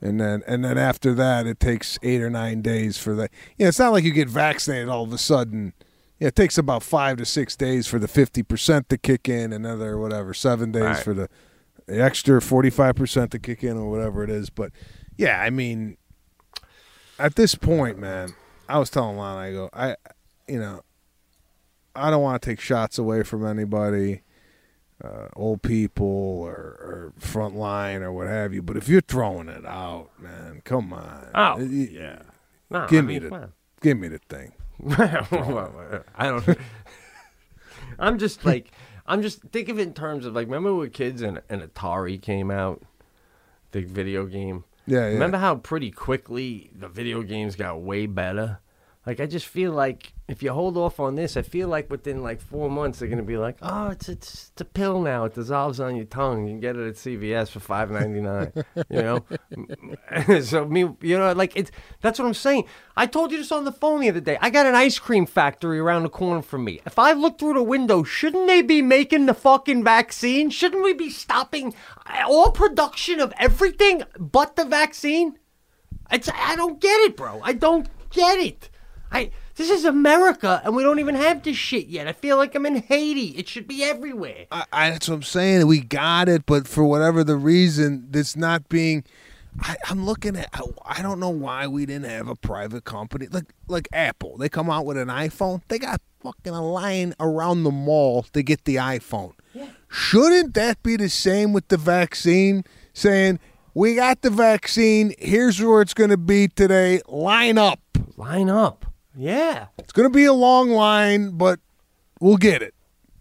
and then and then after that it takes eight or nine days for that. Yeah, it's not like you get vaccinated all of a sudden. Yeah, it takes about five to six days for the 50 percent to kick in, another whatever seven days Right. for the, the extra 45 percent to kick in, or whatever it is. But yeah, I mean, at this point, man, I was telling Lon, I go, I, you know, I don't want to take shots away from anybody, uh, old people or, or front line or what have you. But if you're throwing it out, man, come on. Oh, Y- yeah. No, give I me the, well. give me the thing. I don't. I'm just like I'm just think of it in terms of like remember when kids and, and Atari came out, the video game. Yeah, yeah. Remember how pretty quickly the video games got way better? Like I just feel like if you hold off on this, I feel like within like four months they're gonna be like, oh, it's it's, it's a pill now. It dissolves on your tongue. You can get it at CVS for five ninety nine. you know, so me, you know, like it's that's what I'm saying. I told you this on the phone the other day. I got an ice cream factory around the corner from me. If I look through the window, shouldn't they be making the fucking vaccine? Shouldn't we be stopping all production of everything but the vaccine? It's I don't get it, bro. I don't get it. I this is America, and we don't even have this shit yet. I feel like I'm in Haiti. It should be everywhere. I, I, that's what I'm saying. We got it, but for whatever the reason, it's not being. I, I'm looking at. I don't know why we didn't have a private company like like Apple. They come out with an iPhone. They got fucking a line around the mall to get the iPhone. Yeah. Shouldn't that be the same with the vaccine? Saying we got the vaccine. Here's where it's going to be today. Line up. Line up. Yeah. It's going to be a long line, but we'll get it.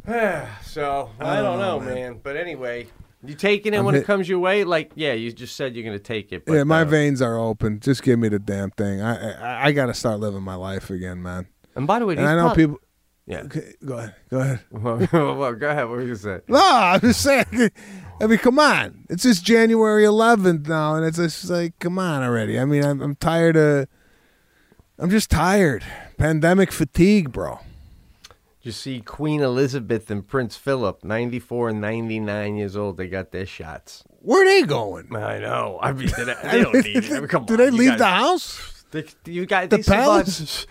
so I don't know, man. But anyway, you taking it I'm when it hit- comes your way? Like, yeah, you just said you're gonna take it. But, yeah, my uh, veins are open. Just give me the damn thing. I I, I got to start living my life again, man. And by the way, And these I know pop- people. Yeah. Okay, go ahead. Go ahead. well, well, go ahead. What were you gonna say? No, I'm just saying. I mean, come on. It's just January 11th now, and it's just like, come on already. I mean, I'm, I'm tired of. I'm just tired. Pandemic fatigue, bro. You see, Queen Elizabeth and Prince Philip, 94 and 99 years old, they got their shots. Where are they going? I know. I mean, they, they don't need it. I mean, come Do on, they you leave guys- the house? They, you got The they survived- palace?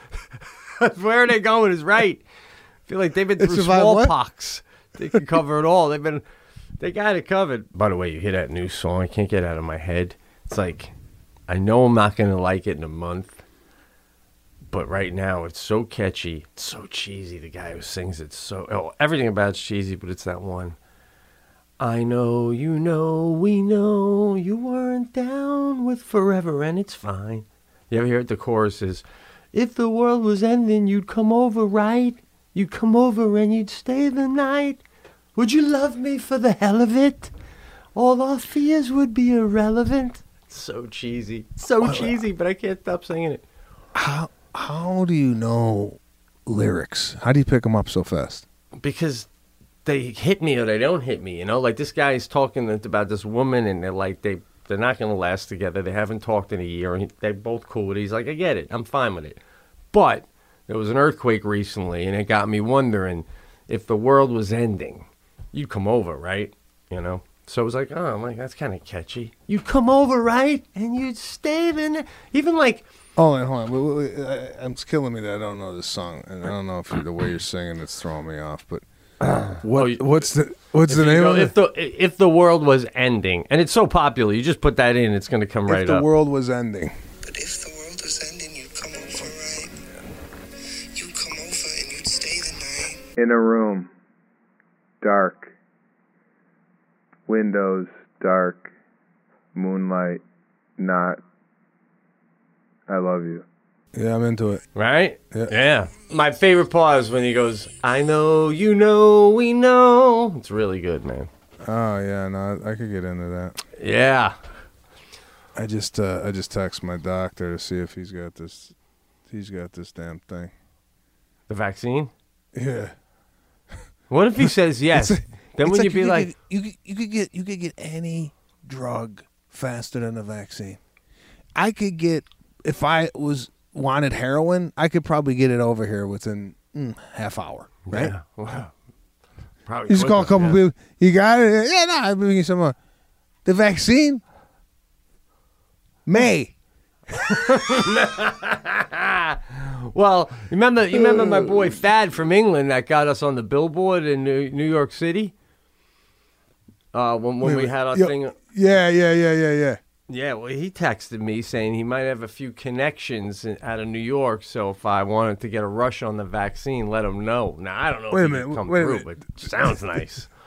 Where are they going is right. I feel like they've been through survived what? smallpox. They can cover it all. They've been, they got it covered. By the way, you hear that new song? I can't get it out of my head. It's like, I know I'm not gonna like it in a month, but right now it's so catchy, it's so cheesy. The guy who sings it so, oh, everything about it's cheesy, but it's that one. I know, you know, we know you weren't down with forever and it's fine. You ever hear it? The chorus is, If the world was ending, you'd come over, right? You'd come over and you'd stay the night. Would you love me for the hell of it? All our fears would be irrelevant. So cheesy. So cheesy, but I can't stop singing it. How how do you know lyrics? How do you pick them up so fast? because they hit me or they don't hit me. You know, like this guy's talking about this woman, and they're like they they're not going to last together. They haven't talked in a year, and they're both cool. with it. He's like, I get it, I'm fine with it. But there was an earthquake recently, and it got me wondering if the world was ending, you'd come over, right? You know. So it was like, oh, I'm like that's kind of catchy. You'd come over, right? And you'd stay there. Even like Oh, hold on, hold on. Wait, wait, wait. I, it's killing me that I don't know this song, and I don't know if the way you're singing it's throwing me off. But what Oh, what's the what's if the name go- of it? if the if the world was ending, and it's so popular, you just put that in, it's going to come right if the world was ending. But if the world was ending, you'd come over, right? You'd come over and you'd stay the night. In a room, dark. Windows, dark. Moonlight, not. I love you. Yeah, I'm into it. Right? Yeah. My favorite part is when he goes, I know, you know, we know. It's really good, man. Oh yeah, no, I, I could get into that. Yeah. I just uh, I just text my doctor to see if he's got this. He's got this damn thing. The vaccine? Yeah. What if he says yes? It's then it's would you be could like, get- you could, you could get you could get any drug faster than a vaccine. I could get if I was wanted heroin, I could probably get it over here within mm, half hour. Right? Yeah. Wow. Probably You just call a couple yeah. people. You got it? Yeah, no, I'm bringing some more. The vaccine? May. well, remember, you remember my boy Thad from England that got us on the billboard in New, New York City. Uh, when when Wait, we had our yo- thing. Yeah, yeah, yeah, yeah, yeah. Yeah, well, he texted me saying he might have a few connections in, out of New York. So if I wanted to get a rush on the vaccine, let him know. Now I don't know Wait a if he minute, come wait a through, minute. but sounds nice.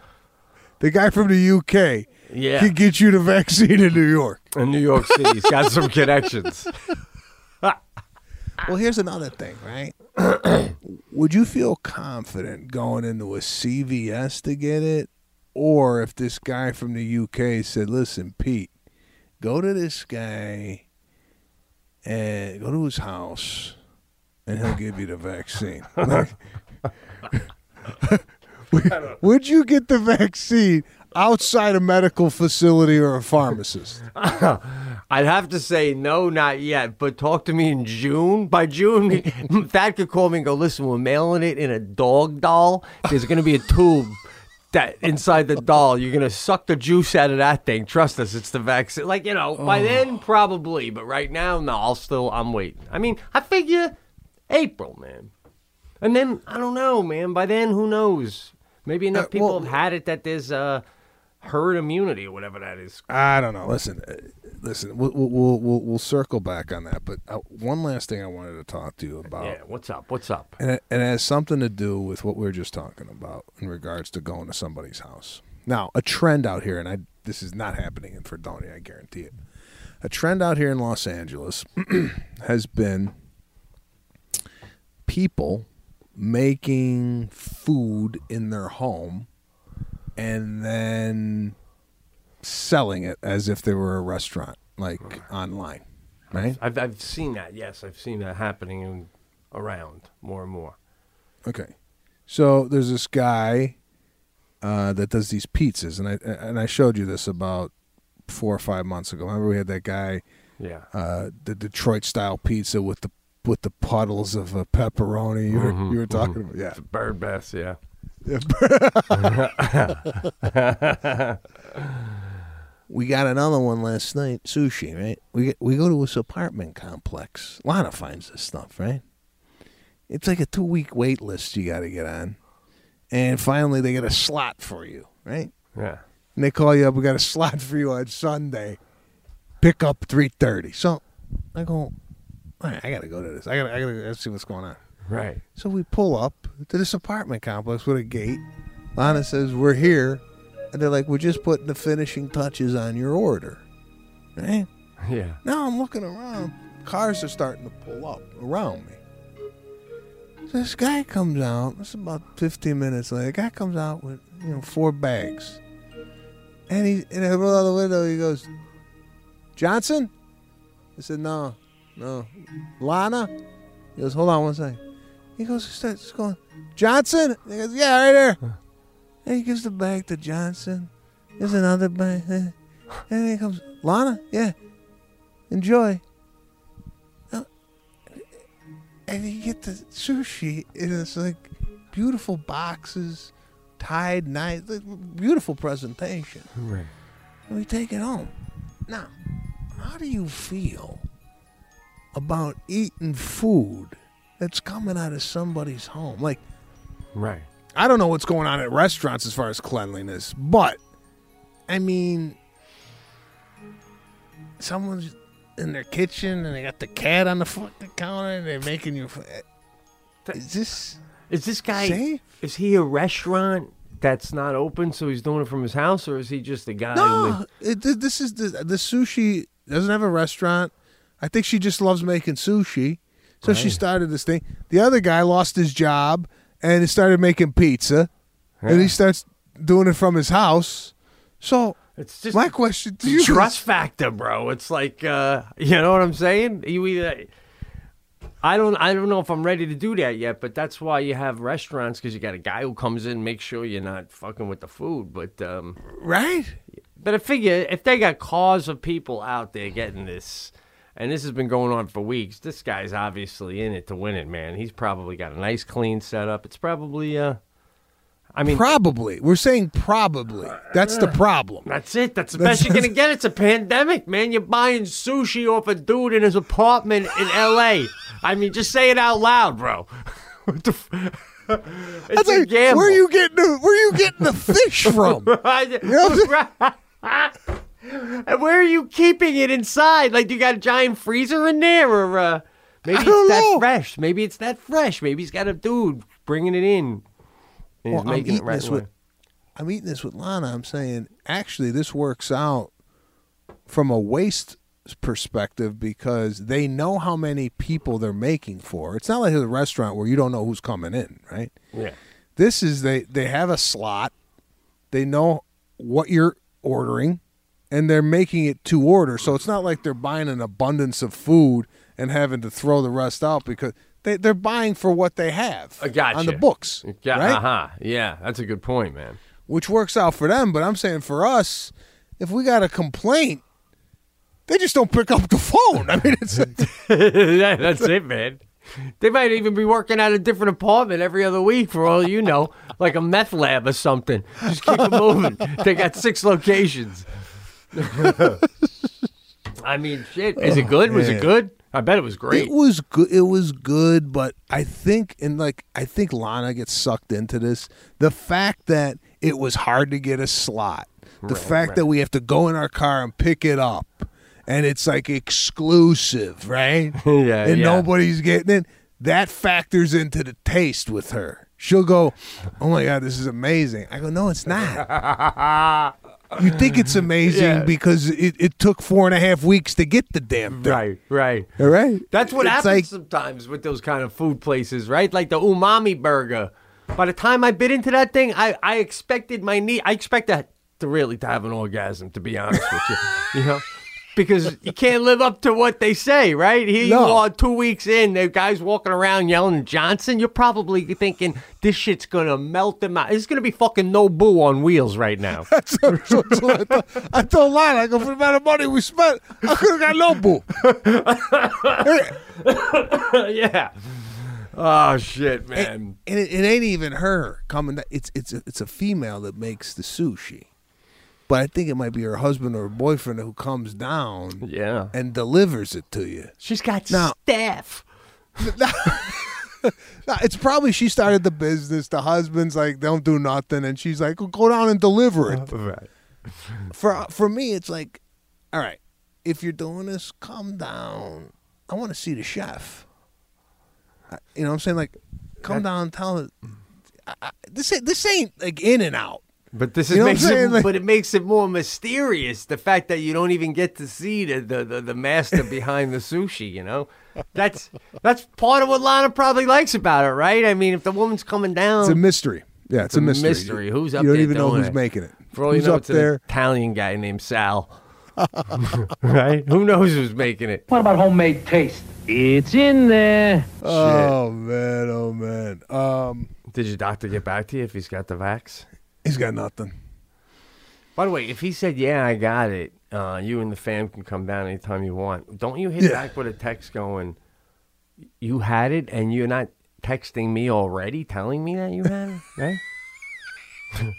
The guy from the UK Yeah. can get you the vaccine in New York. In New York City, he's got some connections. Well, here's another thing, right? Would you feel confident going into a CVS to get it? Or if this guy from the UK said, listen, Pete, go to this guy and go to his house and he'll give you the vaccine. Like, would- you get the vaccine outside a medical facility or a pharmacist? I'd have to say no, not yet. But talk to me in June. By June, Thad could call me and go, "Listen, we're mailing it in a dog doll. There's going to be a tube that inside the doll. You're to suck the juice out of that thing. Trust us, it's the vaccine. Like you know, by then probably, but right now, no. I'll still. I'm waiting. I mean, I figure April, man. And then I don't know, man. By then, who knows? Maybe enough Uh, people well- have had it that there's uh, herd immunity or whatever that is. I don't know. Listen, uh, listen. We'll we'll we'll, we'll circle back on that. But uh, one last thing I wanted to talk to you about. Yeah, what's up? What's up? And it, and it has something to do with what we were just talking about in regards to going to somebody's house. Now, a trend out here, and I this is not happening in Fredonia, I guarantee it. A trend out here in Los Angeles has been people making food in their home and then selling it as if they were a restaurant, like online, right? I've I've seen that. Yes, I've seen that happening in, around more and more. Okay. So there's this guy uh, that does these pizzas, and I and I showed you this about four or five months ago. Remember we had that guy, Yeah. uh, the Detroit style pizza with the with the puddles of uh, pepperoni. You were Mhm, you were talking mhm. about yeah. It's bird best, yeah. we got another one last night, sushi. Right? We get, we go to this apartment complex. Lana finds this stuff, right? It's like a two week wait list you got to get on, and finally they get a slot for you, right? Yeah. and they call you up. We got a slot for you on Sunday. Pick up three thirty. So I go, all right, I gotta go to this. I gotta, I gotta let's see what's going on. Right. So we pull up to this apartment complex with a gate. Lana says we're here, and they're like, we're just putting the finishing touches on your order, right? Yeah. Now I'm looking around. Cars are starting to pull up around me. So this guy comes out. It's about 15 minutes later. The guy comes out with you know four bags, and he and I roll out the window. He goes, Johnson. I said no, no. Lana. He goes, hold on one second. He goes, he starts going, Johnson. He goes, yeah, right there. And he gives the bag to Johnson. There's another bag. And then he comes, Lana, yeah, enjoy. And you get the sushi, and it's like beautiful boxes, tied nice, beautiful presentation. Right. And we take it home. Now, how do you feel about eating food that's coming out of somebody's home? Like, Right. I don't know what's going on at restaurants as far as cleanliness, but I mean, someone's in their kitchen and they got the cat on the fucking counter and they're making you. Is this Is this guy? safe? Is he a restaurant that's not open, so he's doing it from his house, or is he just a guy? No, with- it, this is the the sushi doesn't have a restaurant. I think she just loves making sushi, so she started this thing. The other guy lost his job and he started making pizza, and he starts doing it from his house. So It's just my question to you: trust factor, bro. It's like uh, you know what I'm saying. You either. I don't. I don't know if I'm ready to do that yet, but that's why you have restaurants because you got a guy who comes in, make sure you're not fucking with the food. But um, right? But I figure if they got cars of people out there getting this, and this has been going on for weeks, this guy's obviously in it to win it, man. He's probably got a nice, clean setup. It's probably, uh, I mean, probably. We're saying probably. That's the problem. that's it. That's the That's- best you're gonna get. It's a pandemic, man. You're buying sushi off a dude in his apartment in L.A. I mean, just say it out loud, bro. what the? F- it's That's a like, gamble. where are you getting the where are you getting the fish from? Right. know and where are you keeping it inside? Like, you got a giant freezer in there, or uh, maybe I it's that know. fresh. Maybe it's that fresh. Maybe he's got a dude bringing it in. And Well, he's I'm making it eating right away. with I'm eating this with Lana. I'm saying actually this works out from a waste perspective because they know how many people they're making for. It's not like a restaurant where you don't know who's coming in, right? Yeah. This is they they have a slot. They know what you're ordering and they're making it to order. So it's not like they're buying an abundance of food and having to throw the rest out because they, they're buying for what they have gotcha. on the books, Yeah, right? uh-huh. Yeah, that's a good point, man. Which works out for them. But I'm saying for us, if we got a complaint, they just don't pick up the phone. I mean, it's yeah, that's it, man. They might even be working at a different apartment every other week, for all you know, like a meth lab or something. Just keep it moving. They got six locations. I mean, shit. Is it good? Was it man. good? I bet it was great. It was good. It was good, but I think, and like, I think Lana gets sucked into this. The fact that it was hard to get a slot, the Right, fact right. that we have to go in our car and pick it up, and it's like exclusive, right? Yeah, and yeah. nobody's getting it. That factors into the taste with her. She'll go, "Oh my god, this is amazing." I go, "No, it's not." You think it's mm. amazing Yeah. because it, it took four and a half weeks to get the damn thing. Right, right. All right. That's what It's happens like- sometimes with those kind of food places, right? Like the umami burger. By the time I bit into that thing, I, I expected my knee. I expect that to really to have an orgasm. To be honest with you, you know, because you can't live up to what they say, right? Here you are, two weeks in, the guys walking around yelling Johnson. You're probably thinking this shit's gonna melt them out. It's gonna be fucking Nobu on wheels right now. so, so, so I, thought, I told Lana, I go, for the amount of money we spent, I could have got Nobu. yeah. Oh shit, man. And it, it ain't even her coming. It's it's a, it's a female that makes the sushi, but I think it might be her husband or her boyfriend who comes down, Yeah. and delivers it to you. She's got Now- staff. No, it's probably she started the business. The husband's like, don't do nothing, and she's like, go down and deliver it. Right. For for me, it's like, all right, if you're doing this, come down. I want to see the chef. I- You know what I'm saying? Like, come down and tell it. I, I, this ain't this ain't like in and out. But this You is know makes it. Like- but it makes it more mysterious. The fact that you don't even get to see the, the, the, the master behind the sushi. You know, that's that's part of what Lana probably likes about it, right? I mean, if the woman's coming down, It's a mystery. Yeah, it's, a mystery. mystery. Who's up You don't there even know who's it? making it. For all you who's know, up it's an? Italian guy named Sal. right? Who knows who's making it? What about homemade taste? It's in there. Oh man, oh man. Um, Did your doctor get back to you if he's got the vax? He's got nothing. By the way, if he said, "Yeah, I got it," uh, you and the fam can come down anytime you want. Don't you hit Yeah. back with a text going, "You had it," and you're not texting me already, telling me that you had it, right?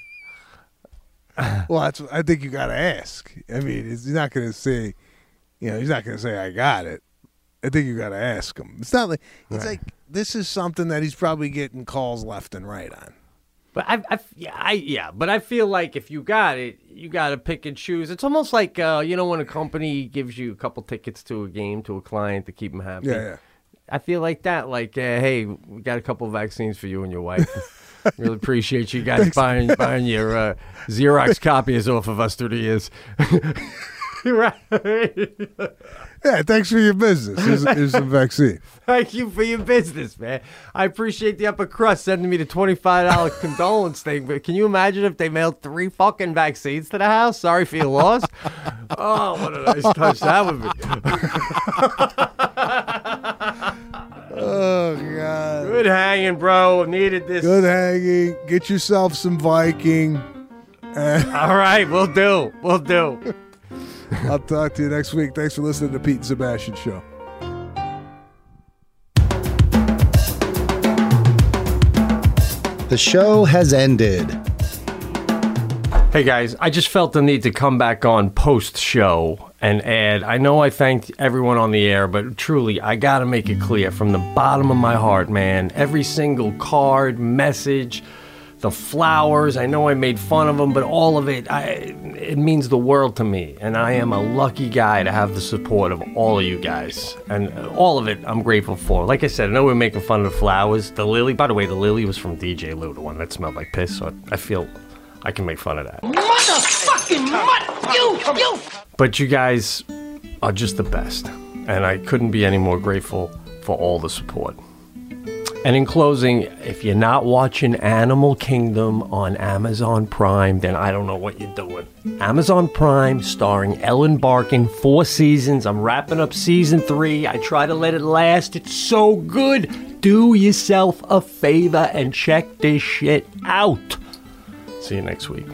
Well, that's. I think you got to ask. I mean, he's not going to say, you know, he's not going to say I got it. I think you got to ask him. It's not like it's like this is something that he's probably getting calls left and right on. But I, I, yeah, I, yeah, but I feel like if you got it, you got to pick and choose. It's almost like uh, you know when a company gives you a couple tickets to a game to a client to keep them happy. Yeah, yeah. I feel like that. Like, uh, hey, we got a couple of vaccines for you and your wife. really appreciate you guys buying buying your uh, Xerox copies off of us through the years. right. Yeah, thanks for your business. Here's, here's some vaccine. Thank you for your business, man. I appreciate the upper crust sending me the twenty-five dollar condolence thing. But can you imagine if they mailed three fucking vaccines to the house? Sorry for your loss. oh, what a nice touch that would be. Oh God. Good hanging, bro. Needed this. Good hanging. Get yourself some Viking. All right, we'll do. We'll do. I'll talk to you next week. Thanks for listening to Pete and Sebastian Show. The show has ended. Hey guys, I just felt the need to come back on post show and add. I know I thanked everyone on the air, but truly, I gotta make it clear from the bottom of my heart, man. Every single card, message, the flowers. I know I made fun of them, but all of it, I, it means the world to me. And I am a lucky guy to have the support of all of you guys. And all of it, I'm grateful for. Like I said, I know we're making fun of the flowers. The lily, by the way, the lily was from DJ Lou, the one that smelled like piss. So I feel I can make fun of that. Motherfucking mud! You, you! But you guys are just the best. And I couldn't be any more grateful for all the support. And in closing, if you're not watching Animal Kingdom on Amazon Prime, then I don't know what you're doing. Amazon Prime, starring Ellen Barkin, four seasons. I'm wrapping up season three. I try to let it last. It's so good. Do yourself a favor and check this shit out. See you next week.